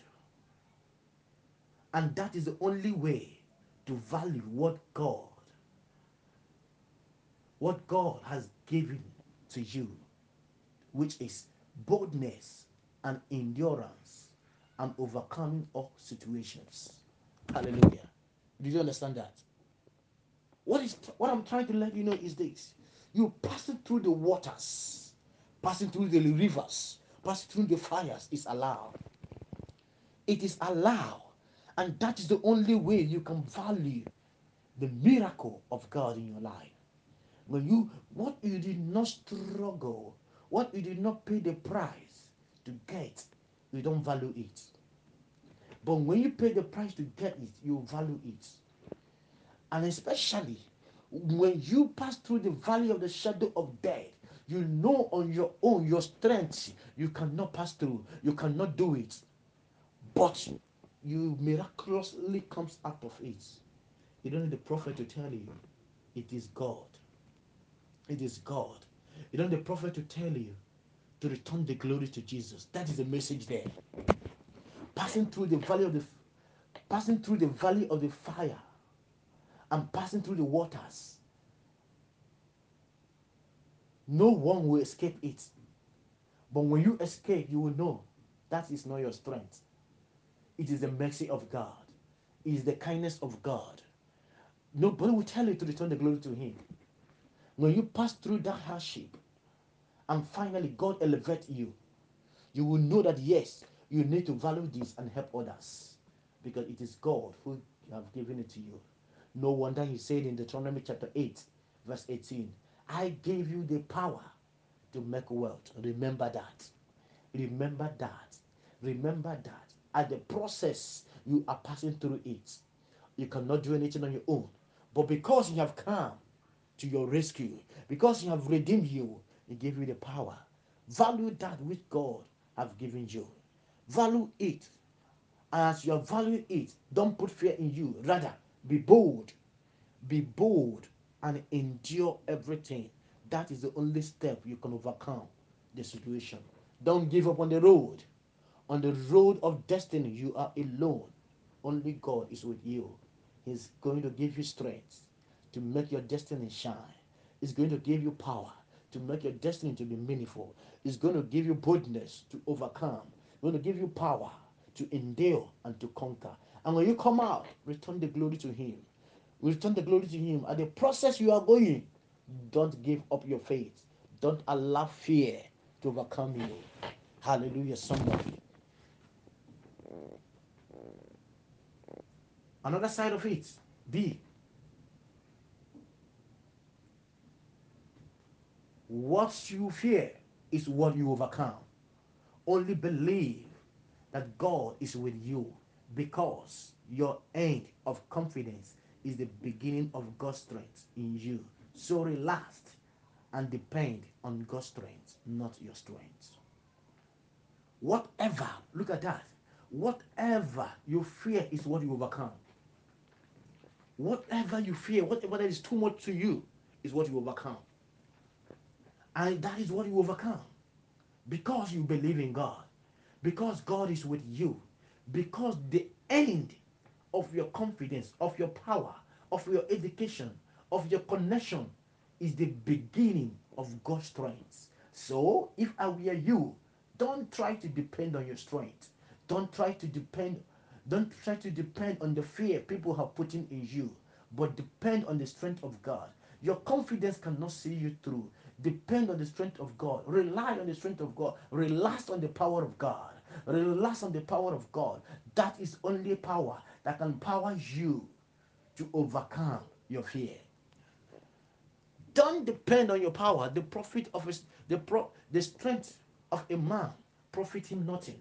And that is the only way to value what God what God has given to you, which is boldness and endurance and overcoming all situations. Hallelujah. Did you understand that? What is what I'm trying to let you know is this. You passing through the waters, passing through the rivers, passing through the fires is allowed. It is allowed. And that is the only way you can value the miracle of God in your life. When you what you did not struggle, what you did not pay the price to get, you don't value it. But when you pay the price to get it, you value it. And especially when you pass through the valley of the shadow of death, you know on your own, your strength, you cannot pass through, you cannot do it. But you miraculously comes out of it. You don't need the prophet to tell you it is God. It is God. You don't need the prophet to tell you to return the glory to Jesus. That is the message there. Passing through the valley of the passing through the valley of the fire and passing through the waters. No one will escape it. But when you escape, you will know that is not your strength. It is the mercy of God. It is the kindness of God. Nobody will tell you to return the glory to Him. When you pass through that hardship and finally God elevate you, you will know that yes, you need to value this and help others because it is God who have given it to you. No wonder he said in Deuteronomy chapter 8, verse 18, I gave you the power to make wealth. Remember that. Remember that. Remember that. At the process you are passing through it, You cannot do anything on your own. But because He have come to your rescue, because He have redeemed you, He gave you the power. Value that which God have given you. Value it. As you value it, don't put fear in you. Rather, be bold. Be bold and endure everything. That is the only step you can overcome the situation. Don't give up on the road. On the road of destiny, you are alone. Only God is with you. He's going to give you strength to make your destiny shine. He's going to give you power to make your destiny to be meaningful. He's going to give you boldness to overcome. He's going to give you power to endure and to conquer. And when you come out, return the glory to Him. Return the glory to Him. At the process you are going, don't give up your faith. Don't allow fear to overcome you. Hallelujah, somebody. Another side of it, B. What you fear is what you overcome. Only believe that God is with you because your end of confidence is the beginning of God's strength in you. So relax and depend on God's strength, not your strength. Whatever, look at that. Whatever you fear is what you overcome. Whatever you fear, whatever that is too much to you, is what you overcome. And that is what you overcome. Because you believe in God. Because God is with you. Because the end of your confidence, of your power, of your education, of your connection is the beginning of God's strength. So if I were you, don't try to depend on your strength. Don't try to depend don't try to depend on the fear people have put in you, but depend on the strength of God. Your confidence cannot see you through. Depend on the strength of God. Rely on the strength of God. Relax on the power of God. Relax on the power of God. That is only power that can empower you to overcome your fear. Don't depend on your power. The profit of his, the pro, the strength of a man profit him nothing.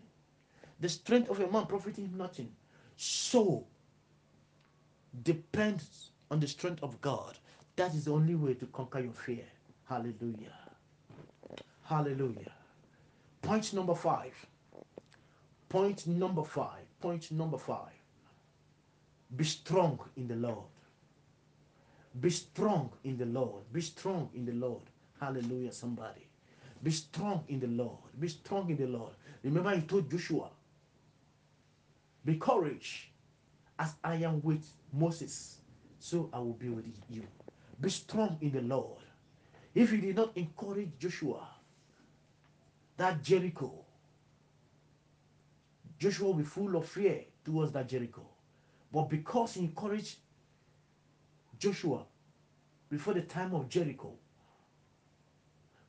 The strength of a man profit him nothing. So depends on the strength of God. That is the only way to conquer your fear. Hallelujah. Hallelujah. Point number five. Point number five. Point number five. Be strong in the Lord. Be strong in the Lord. Be strong in the Lord. Hallelujah, somebody. Be strong in the Lord. Be strong in the Lord. Remember, he told Joshua, Be courage as I am with Moses, so I will be with you. Be strong in the Lord. If he did not encourage Joshua, that Jericho, Joshua will be full of fear towards that Jericho. But because he encouraged Joshua before the time of Jericho,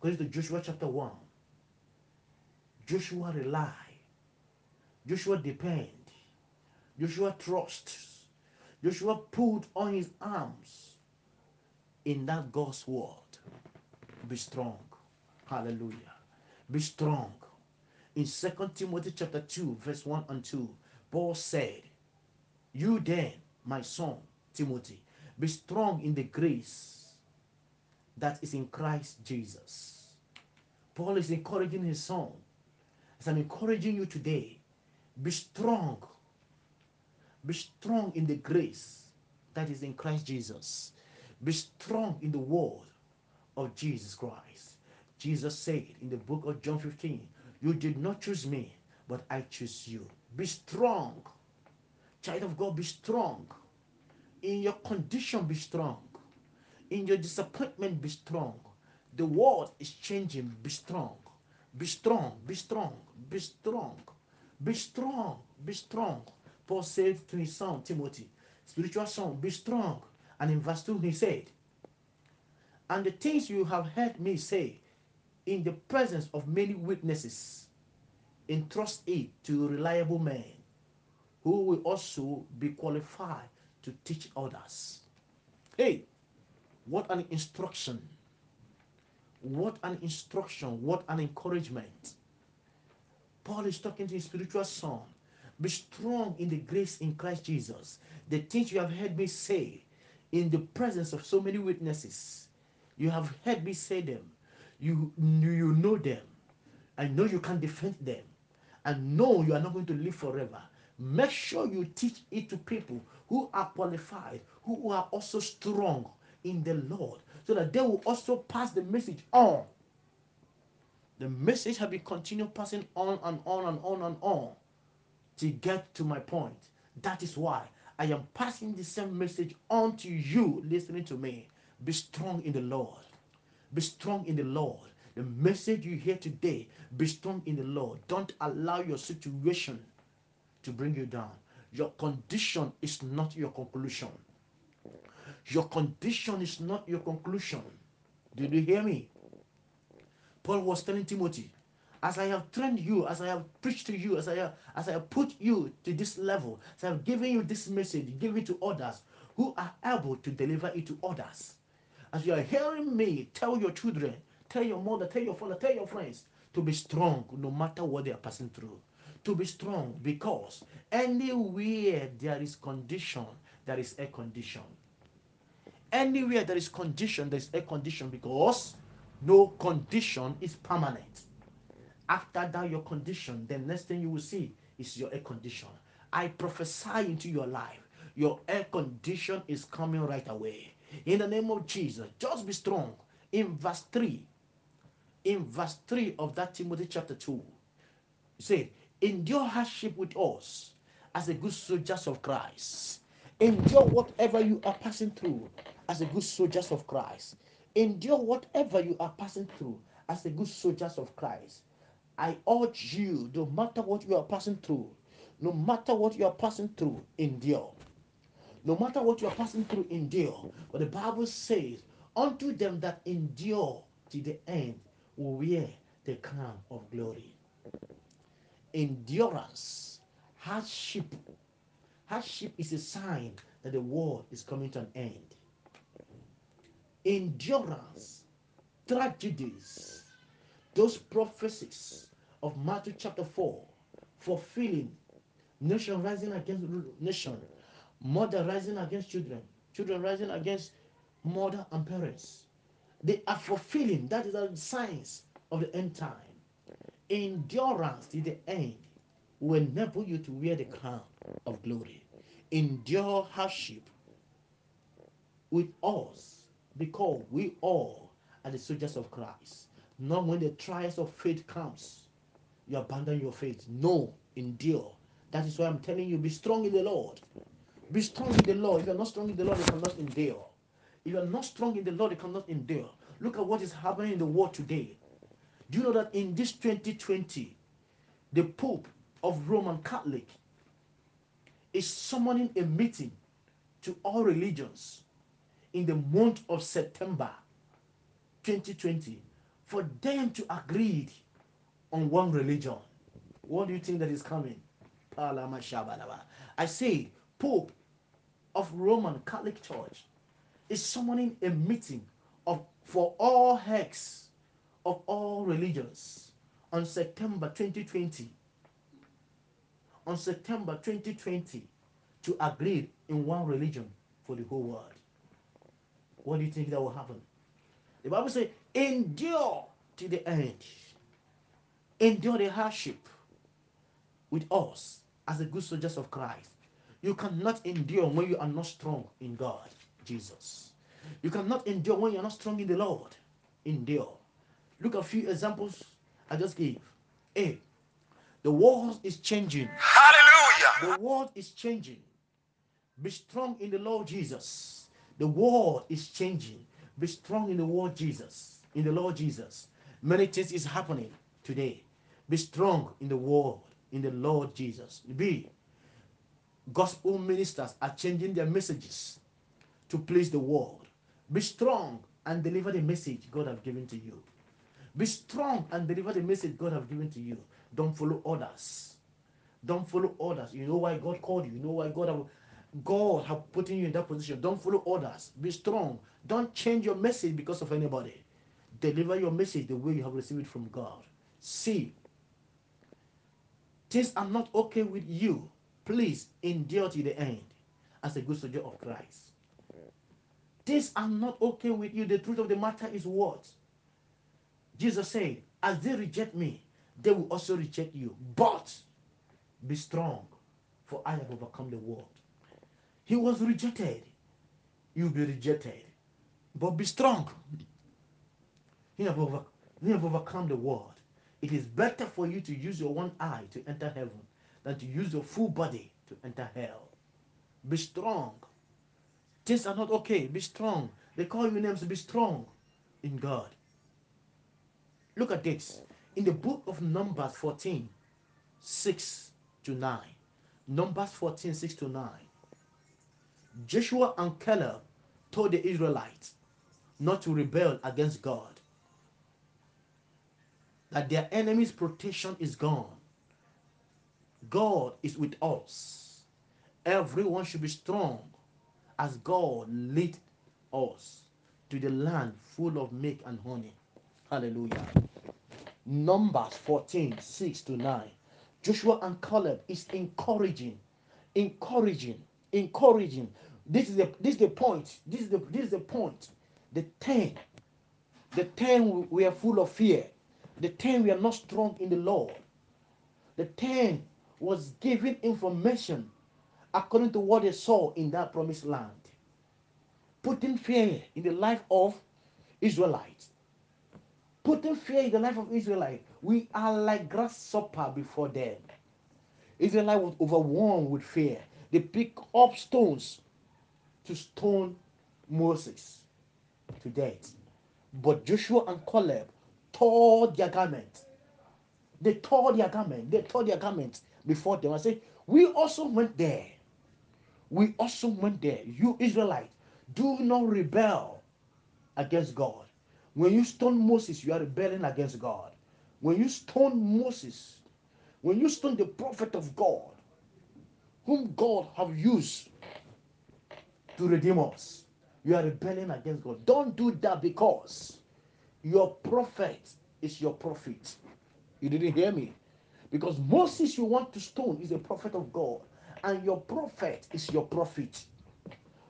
According to Joshua chapter 1, Joshua rely, Joshua depend, Joshua trust, Joshua put on his arms in that God's word. Be strong. Hallelujah. Be strong. In 2 Timothy chapter 2, verse 1 and 2, Paul said, You then, my son, Timothy, be strong in the grace that is in Christ Jesus. Paul is encouraging his son. As I'm encouraging you today, be strong. Be strong in the grace that is in Christ Jesus. Be strong in the word of Jesus Christ. Jesus said in the book of John 15, You did not choose me, but I choose you. Be strong. Child of God, be strong. In your condition, be strong. In your disappointment, be strong. The world is changing, be strong. Be strong, be strong, be strong, be strong, be strong. Paul said to his son Timothy, spiritual son, be strong. And in verse 2, he said, And the things you have heard me say in the presence of many witnesses, entrust it to reliable men who will also be qualified to teach others. Hey, what an instruction! What an instruction! What an encouragement! Paul is talking to his spiritual son Be strong in the grace in Christ Jesus. The things you have heard me say in the presence of so many witnesses, you have heard me say them. You, you know them. I know you can defend them. And know you are not going to live forever. Make sure you teach it to people who are qualified, who are also strong in the Lord, so that they will also pass the message on. The message has been continued passing on and on and on and on to get to my point. That is why I am passing the same message on to you listening to me. Be strong in the Lord. Be strong in the Lord. The message you hear today, be strong in the Lord. Don't allow your situation to bring you down. Your condition is not your conclusion. Your condition is not your conclusion. Did you hear me? Paul was telling Timothy, as I have trained you, as I have preached to you, as I have, as I have put you to this level, as I have given you this message, give it to others who are able to deliver it to others. As you are hearing me, tell your children, tell your mother, tell your father, tell your friends to be strong no matter what they are passing through. To be strong because anywhere there is condition, there is a condition. Anywhere there is condition, there is a condition because no condition is permanent. After that, your condition, the next thing you will see is your air condition. I prophesy into your life. Your air condition is coming right away. In the name of Jesus, just be strong. In verse 3, in verse 3 of that Timothy chapter 2, you said, Endure hardship with us as a good soldiers of Christ. Endure whatever you are passing through as a good soldiers of Christ. Endure whatever you are passing through as a good soldiers of Christ. I urge you, no matter what you are passing through, no matter what you are passing through, endure. No matter what you are passing through, endure. But the Bible says, unto them that endure to the end will wear the crown of glory. Endurance, hardship. Hardship is a sign that the world is coming to an end. Endurance, tragedies, those prophecies of Matthew chapter 4, fulfilling nation rising against nation, mother rising against children, children rising against mother and parents. They are fulfilling. That is the signs of the end time. Endurance to the end will enable you to wear the crown of glory. Endure hardship with us because we all are the soldiers of Christ. Not when the trials of faith comes, you abandon your faith. No, endure. That is why I'm telling you, be strong in the Lord. Be strong in the Lord. If you're not strong in the Lord, you cannot endure. If you're not strong in the Lord, you cannot endure. Look at what is happening in the world today. Do you know that in this 2020, the Pope of Roman Catholic is summoning a meeting to all religions in the month of September 2020 for them to agree on one religion. What do you think that is coming? I say, Pope of Roman Catholic Church is summoning a meeting of for all heads of all religions on September 2020. On September 2020 to agree in one religion for the whole world. What do you think that will happen? The Bible says, endure to the end. Endure the hardship with us as the good soldiers of Christ. You cannot endure when you are not strong in God, Jesus. You cannot endure when you're not strong in the Lord. Endure. Look at a few examples I just gave. A. The world is changing. Hallelujah. The world is changing. Be strong in the Lord Jesus. The world is changing. Be strong in the Lord Jesus. In the Lord Jesus. Many things is happening today. Be strong in the world, in the Lord Jesus. B. Gospel ministers are changing their messages to please the world. Be strong and deliver the message God has given to you. Be strong and deliver the message God has given to you. Don't follow others. Don't follow others. You know why God called you. You know why God have, God have put you in that position. Don't follow others. Be strong. Don't change your message because of anybody. Deliver your message the way you have received it from God. See, things are not okay with you, please endure to the end as a good soldier of Christ. Things are not okay with you. The truth of the matter is what? Jesus said, As they reject me, they will also reject you. But be strong, for I have overcome the world. He was rejected. You'll be rejected. But be strong. He have, over, he have overcome the world. It is better for you to use your one eye to enter heaven than to use your full body to enter hell. Be strong. Things are not okay. Be strong. They call you names. Be strong in God. Look at this. In the book of Numbers 14, 6 to 9. Numbers 14, 6 to 9. Joshua and Caleb told the Israelites not to rebel against God, that their enemy's protection is gone. God is with us. Everyone should be strong as God lead us to the land full of milk and honey. Hallelujah. Numbers 14, 6 to 9. Joshua and Caleb is encouraging, encouraging, encouraging. This is the this is the point. This is the this is the point. The ten, the ten we are full of fear. The ten we are not strong in the Lord. The ten was giving information according to what they saw in that promised land, putting fear in the life of Israelites putting fear in the life of Israelites. We are like grasshopper before them. Israelite was overwhelmed with fear. They pick up stones to stone Moses to death. But Joshua and Caleb tore their garment. They tore their garment. They tore their garment before them. I say, we also went there. We also went there. You Israelites, do not rebel against God. When you stone Moses, you are rebelling against God. When you stone Moses, when you stone the prophet of God, whom God have used to redeem us, you are rebelling against God. Don't do that because your prophet is your prophet. You didn't hear me? Because Moses you want to stone is a prophet of God, and your prophet is your prophet.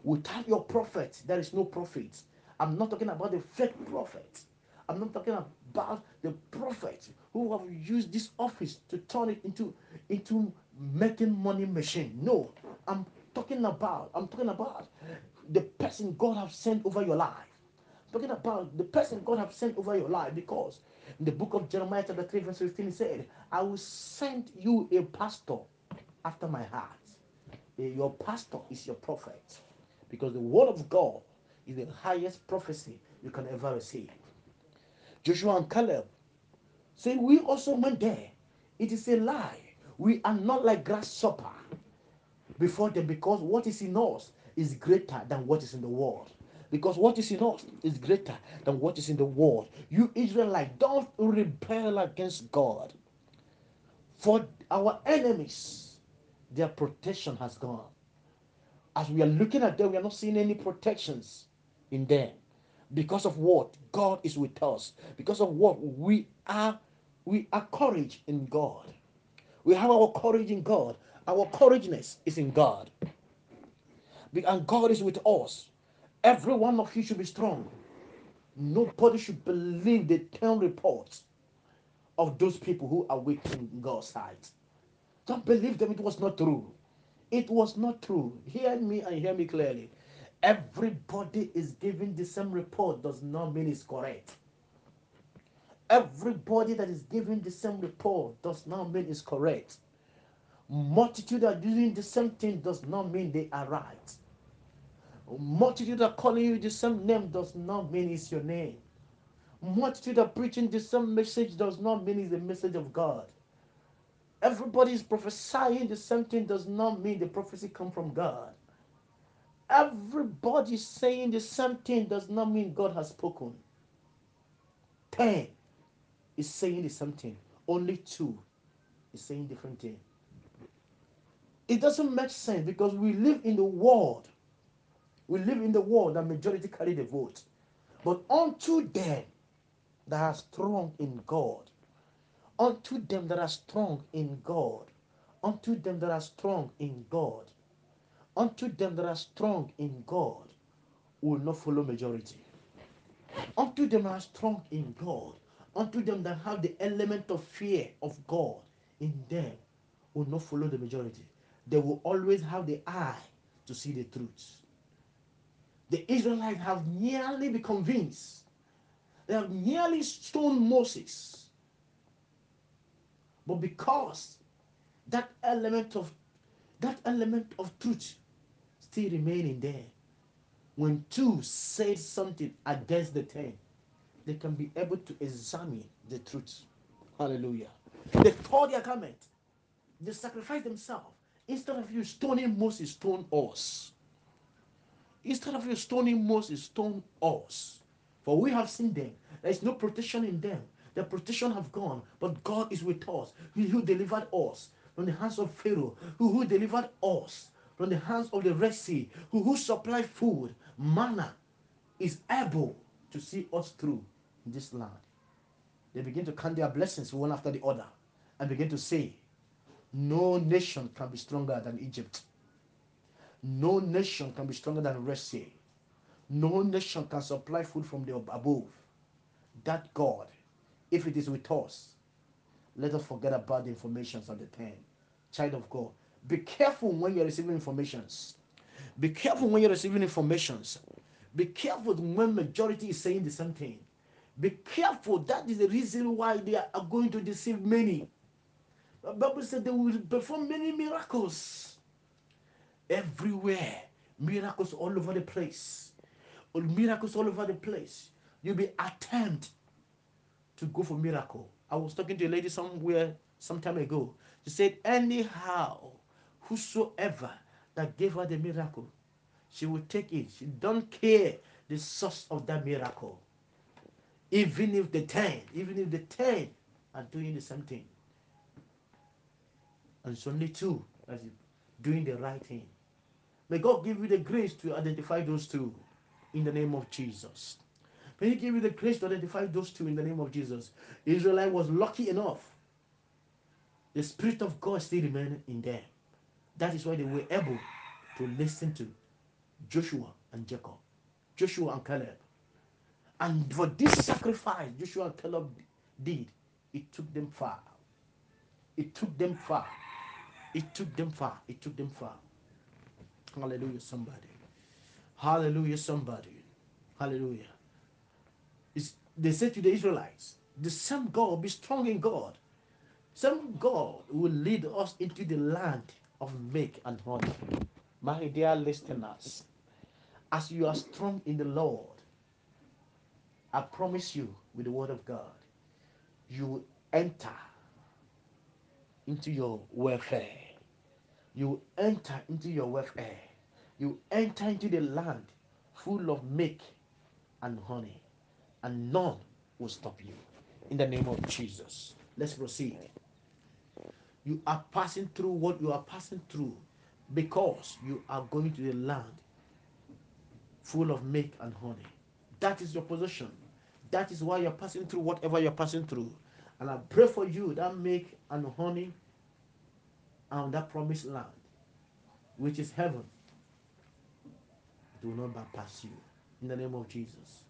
Without your prophet, there is no prophet. I'm not talking about the fake prophet. I'm not talking about the prophet who have used this office to turn it into into making money machine. No, I'm talking about I'm talking about the person God have sent over your life. I'm talking about the person God have sent over your life because in the book of Jeremiah chapter 3 verse 15 he said, I will send you a pastor after my heart. Eh, your pastor is your prophet because the word of God is the highest prophecy you can ever receive. Joshua and Caleb say, We also went there. It is a lie. We are not like grasshopper before them because what is in us is greater than what is in the world. Because what is in us is greater than what is in the world. You Israelite, don't rebel against God. For our enemies, their protection has gone. As we are looking at them, we are not seeing any protections in them. Because of what? God is with us. Because of what? We are we are courage in God. We have our courage in God. Our courageousness is in God. And God is with us. Every one of you should be strong. Nobody should believe the 10 reports of those people who are weak in God's sight. Don't believe them. It was not true. It was not true. Hear me and hear me clearly. Everybody is giving the same report does not mean it's correct. Everybody that is giving the same report does not mean it's correct. Multitude are doing the same thing does not mean they are right. Multitude are calling you the same name does not mean it's your name. Multitude are preaching the same message does not mean it's the message of God. Everybody is prophesying the same thing does not mean the prophecy come from God. Everybody saying the same thing does not mean God has spoken. Ten is saying the same thing. Only two is saying different thing. It doesn't make sense because we live in the world. We live in the world that majority carry the vote. But unto them that are strong in God, unto them that are strong in God, unto them that are strong in God, unto them that are strong in God, will not follow majority. Unto them that are strong in God, unto them that have the element of fear of God in them, will not follow the majority. They will always have the eye to see the truth. The Israelites have nearly been convinced. They have nearly stoned Moses. But because that element of that element of truth still remaining there, when two say something against the ten, they can be able to examine the truth. Hallelujah. They tore their garment. They sacrificed themselves. Instead of you stoning Moses, stone us. Instead of you stoning Moses, stone us. For we have seen them. There is no protection in them. The protection have gone, but God is with us. He who delivered us from the hands of Pharaoh, who, who delivered us from the hands of the Red Sea, who, who supplied food, manna, is able to see us through in this land. They begin to count their blessings one after the other and begin to say, No nation can be stronger than Egypt. No nation can be stronger than Red Sea. No nation can supply food from the above. That God, if it is with us, let us forget about the informations of the ten. Child of God, be careful when you're receiving informations. Be careful when you're receiving informations. Be careful when majority is saying the same thing. Be careful. That is the reason why they are going to deceive many. The Bible said they will perform many miracles everywhere. Miracles all over the place. Miracles all over the place. You'll be attempt to go for miracle. I was talking to a lady somewhere some time ago. She said, anyhow, whosoever that gave her the miracle, she will take it. She don't care the source of that miracle. Even if the ten, even if the ten are doing the same thing. And it's only two that is doing the right thing. May God give you the grace to identify those two in the name of Jesus. May He give you the grace to identify those two in the name of Jesus. Israelite was lucky enough. The Spirit of God still remained in them. That is why they were able to listen to Joshua and Jacob, Joshua and Caleb. And for this sacrifice Joshua and Caleb did, it took them far. It took them far. It took them far. It took them far. Hallelujah, somebody. Hallelujah, somebody. Hallelujah. It's, they said to the Israelites, the same God, be strong in God. Some God will lead us into the land of milk and honey. My dear listeners, as you are strong in the Lord, I promise you with the word of God, you will enter into your welfare. You enter into your welfare. You enter into the land full of milk and honey, and none will stop you. In the name of Jesus. Let's proceed. You are passing through what you are passing through because you are going to the land full of milk and honey. That is your position. That is why you're passing through whatever you're passing through. And I pray for you that milk and honey and that promised land, which is heaven, do not bypass you. In the name of Jesus.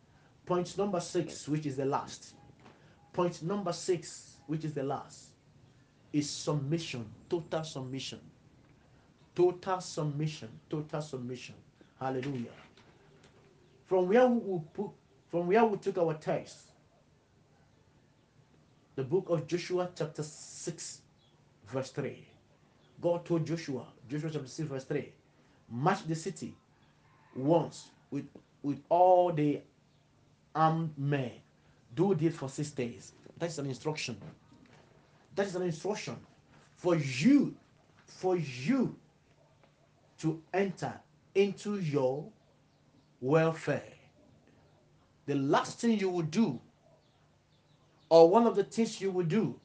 Point number six, which is the last. Point number six, which is the last, is submission, total submission. Total submission, total submission. Hallelujah. From where we put, from where we took our text, the book of Joshua, chapter 6, verse 3. God told Joshua, Joshua chapter 6, verse 3, march the city once with, with all the armed men. Do this for six days. That's an instruction. That is an instruction for you, for you to enter into your welfare. The last thing you will do, or one of the things you will do,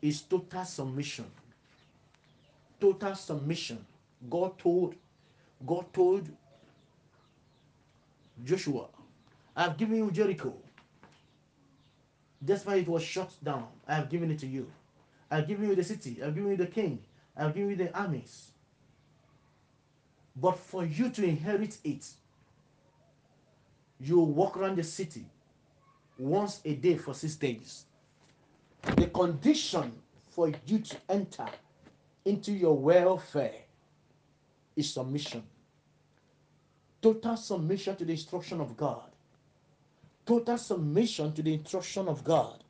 is total submission. Total submission. God told, God told Joshua, I've given you Jericho. Despite it was shut down, I have given it to you. I have given you the city. I have given you the king. I have given you the armies. But for you to inherit it, you walk around the city once a day for six days. The condition for you to enter into your welfare is submission. Total submission to the instruction of God. Total submission to the instruction of God.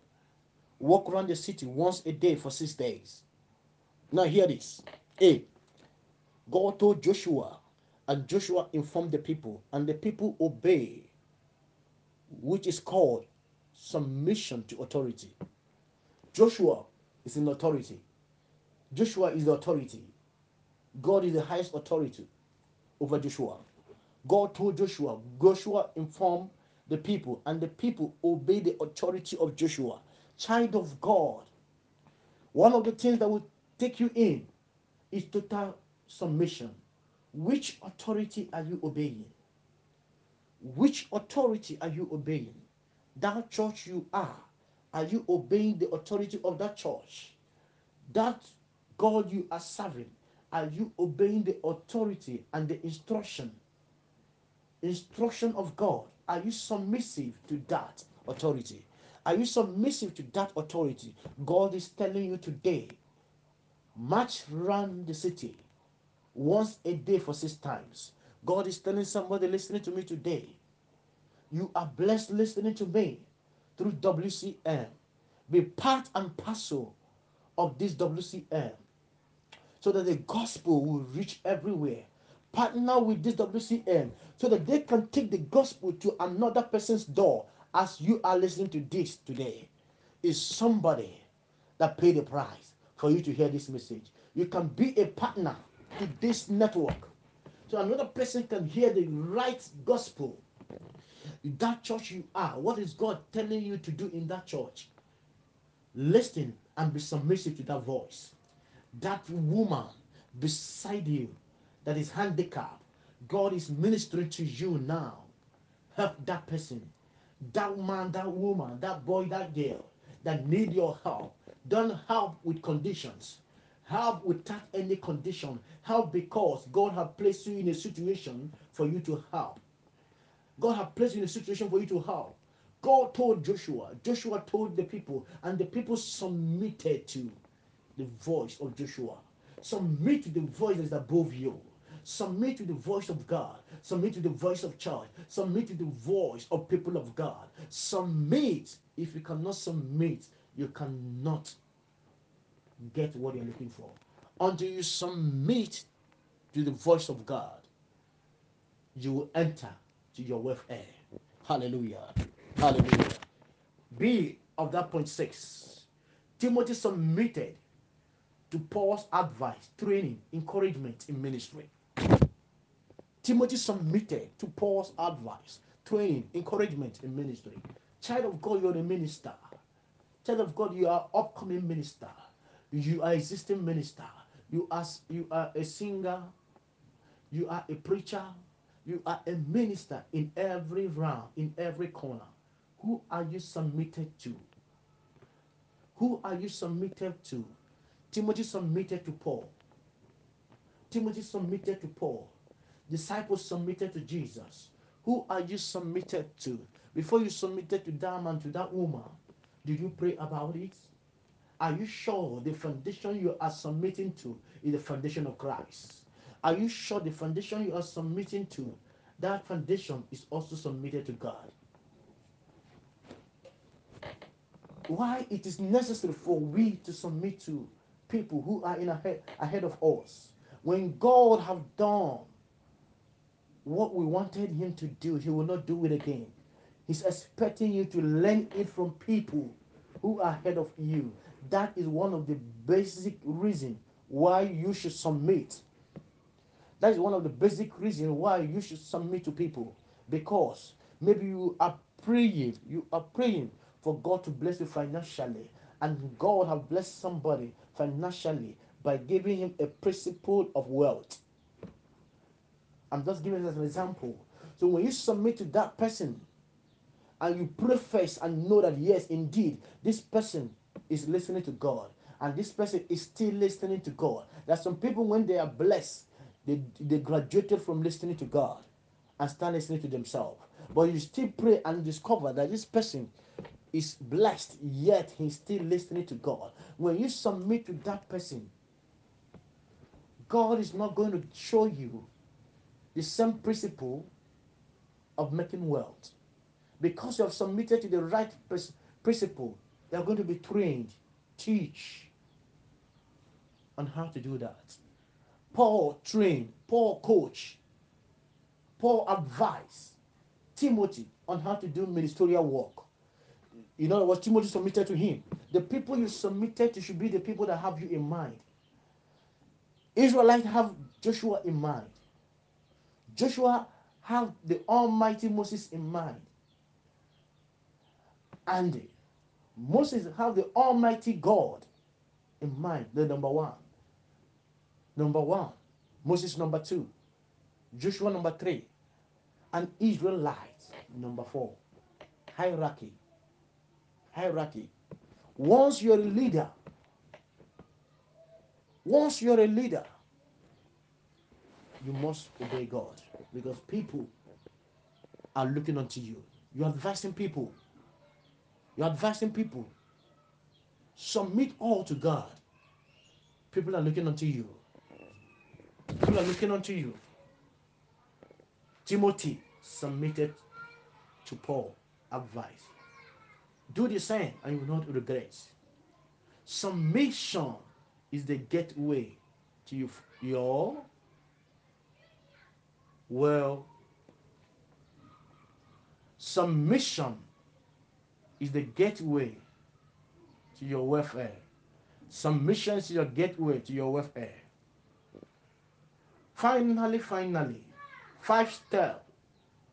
Walk around the city once a day for six days. Now, hear this. A. God told Joshua, and Joshua informed the people, and the people obey, which is called submission to authority. Joshua is in authority. Joshua is the authority. God is the highest authority over Joshua. God told Joshua, Joshua informed the people, and the people obey the authority of Joshua. Child of God, one of the things that will take you in is total submission. Which authority are you obeying? Which authority are you obeying? That church you are, are you obeying the authority of that church? That God you are serving, are you obeying the authority and the instruction? Instruction of God. Are you submissive to that authority? Are you submissive to that authority? God is telling you today, march around the city once a day for six times. God is telling somebody listening to me today, you are blessed listening to me through WCM. Be part and parcel of this WCM so that the gospel will reach everywhere. Partner with this WCM so that they can take the gospel to another person's door as you are listening to this today. Is somebody that paid the price for you to hear this message. You can be a partner to this network so another person can hear the right gospel. That church you are, what is God telling you to do in that church? Listen and be submissive to that voice. That woman beside you that is handicapped, God is ministering to you now. Help that person, that man, that woman, that boy, that girl that need your help. Don't help with conditions. Help without any condition. Help because God has placed you in a situation for you to help. God has placed you in a situation for you to help. God told Joshua, Joshua told the people, and the people submitted to the voice of Joshua. Submit to the voice that is above you. Submit to the voice of God. Submit to the voice of church. Submit to the voice of people of God. Submit. If you cannot submit, you cannot get what you're looking for. Until you submit to the voice of God, you will enter to your welfare. Hallelujah. Hallelujah. B of that point six. Timothy submitted to Paul's advice, training, encouragement in ministry. Timothy submitted to Paul's advice, training, encouragement in ministry. Child of God, you're a minister. Child of God, you are upcoming minister. You are existing minister. You are you are a singer. You are a preacher. You are a minister in every round, in every corner. Who are you submitted to? Who are you submitted to? Timothy submitted to Paul. Timothy submitted to Paul. Disciples submitted to Jesus. Who are you submitted to? Before you submitted to that man, to that woman, did you pray about it? Are you sure the foundation you are submitting to is the foundation of Christ? Are you sure the foundation you are submitting to, that foundation is also submitted to God? Why it is necessary for we to submit to people who are in ahead, ahead of us. When God have done what we wanted him to do, he will not do it again. He's expecting you to learn it from people who are ahead of you. That is one of the basic reasons why you should submit. That is one of the basic reasons why you should submit to people. Because maybe you are praying, you are praying for God to bless you financially, and God have blessed somebody financially by giving him a principle of wealth. I'm just giving as an example. So when you submit to that person, and you pray first and know that yes, indeed, this person is listening to God and this person is still listening to God. There's some people when they are blessed, they, they graduated from listening to God and start listening to themselves. But you still pray and discover that this person is blessed, yet he's still listening to God. When you submit to that person, God is not going to show you the same principle of making wealth. Because you have submitted to the right principle, you are going to be trained, teach on how to do that. Paul trained, Paul coach, Paul advised Timothy on how to do ministerial work. You know what Timothy submitted to him? The people you submitted to should be the people that have you in mind. Israelites have Joshua in mind. Joshua have the Almighty Moses in mind. And Moses have the Almighty God in mind, the number one. Number one. Moses number two. Joshua number three. And Israelites number four. Hierarchy. Hierarchy. Once you're a leader, once you're a leader, you must obey God because people are looking unto you. You're advising people. You're advising people. Submit all to God. People are looking unto you. People are looking unto you. Timothy submitted to Paul advice. Do the same and you will not regret. Submission is the gateway to your well. Submission is the gateway to your welfare. Submission is your gateway to your welfare. Finally, finally, five steps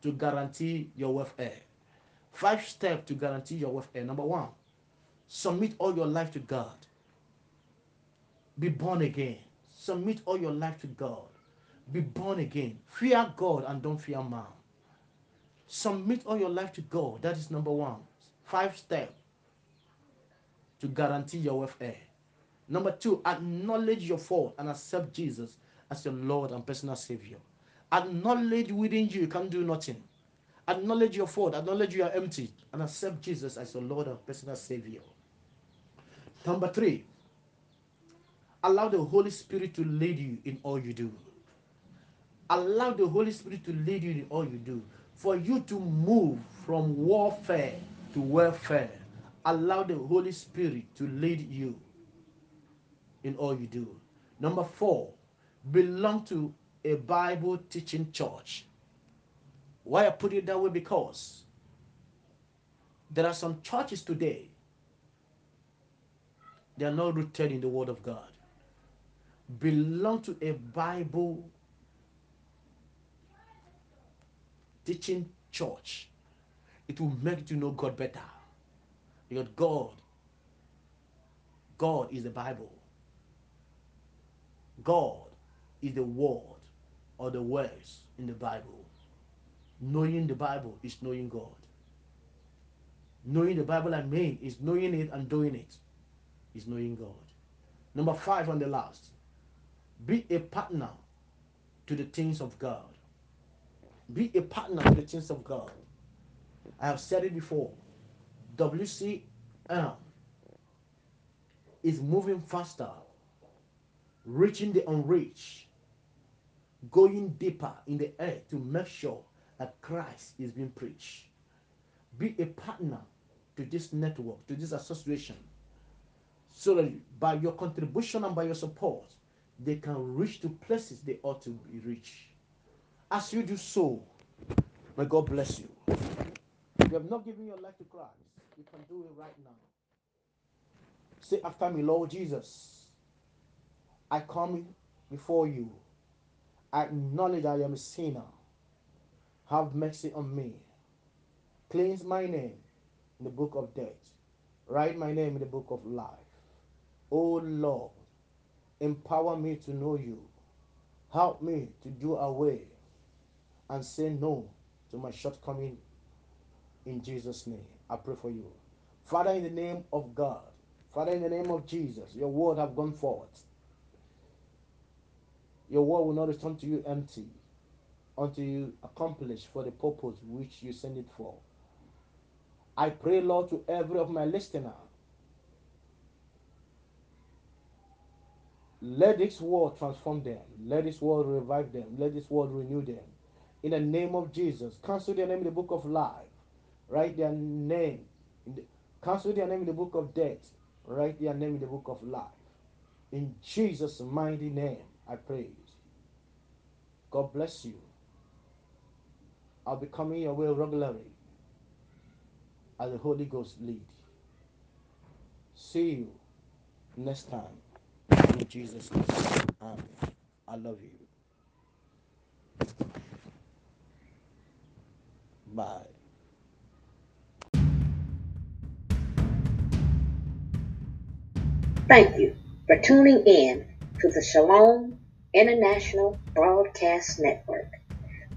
to guarantee your welfare. Five steps to guarantee your welfare. Number one, submit all your life to God. Be born again. Submit all your life to God. Be born again. Fear God and don't fear man. Submit all your life to God. That is number one. Five steps to guarantee your welfare. Number two, acknowledge your fault and accept Jesus as your Lord and personal Savior. Acknowledge within you you can't do nothing. Acknowledge your fault, acknowledge you are empty, and accept Jesus as your Lord and personal Savior. Number three, allow the Holy Spirit to lead you in all you do. Allow the Holy Spirit to lead you in all you do. For you to move from warfare to welfare, allow the Holy Spirit to lead you in all you do. Number four, belong to a Bible teaching church. Why I put it that way? Because there are some churches today, they are not rooted in the Word of God. Belong to a Bible teaching church. It will make you know God better. Because God, God is the Bible. God is the word or the words in the Bible. Knowing the Bible is knowing God. Knowing the Bible I mean is knowing it and doing it is knowing God. Number five on the last, be a partner to the things of God. Be a partner to the things of God. I have said it before. WCM is moving faster, reaching the unreached, going deeper in the earth to make sure that Christ is being preached. Be a partner to this network, to this association, so that by your contribution and by your support, they can reach to places they ought to be reached. As you do so, may God bless you. If you have not given your life to Christ, you can do it right now. Say after me, Lord Jesus, I come before you. I acknowledge I am a sinner. Have mercy on me. Cleanse my name in the book of death. Write my name in the book of life. Oh Lord, empower me to know you. Help me to do away and say no to my shortcoming In Jesus' name, I pray for you. Father, in the name of God, Father, in the name of Jesus, your word have gone forth. Your word will not return to you empty until you accomplish for the purpose which you send it for. I pray, Lord, to every of my listener. Let this word transform them. Let this word revive them. Let this word renew them. In the name of Jesus, cancel their name in the book of life. Write their name. The, cancel their name in the book of death. Write their name in the book of life. In Jesus' mighty name, I pray. God bless you. I'll be coming your way regularly as the Holy Ghost lead. See you next time. In Jesus' name. Amen. I love you. Bye. Thank you for tuning in to the Shalom International Broadcast Network,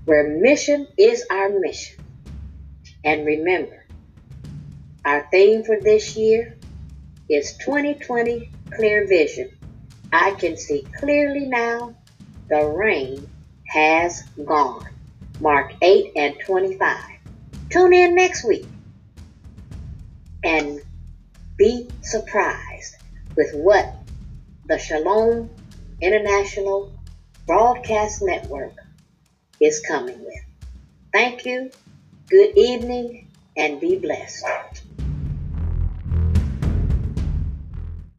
where mission is our mission. And remember, our theme for this year is 2020 Clear Vision. I can see clearly now, the rain has gone. Mark 8 and 25. Tune in next week and be surprised with what the Shalom International Broadcast Network is coming with. Thank you, good evening, and be blessed.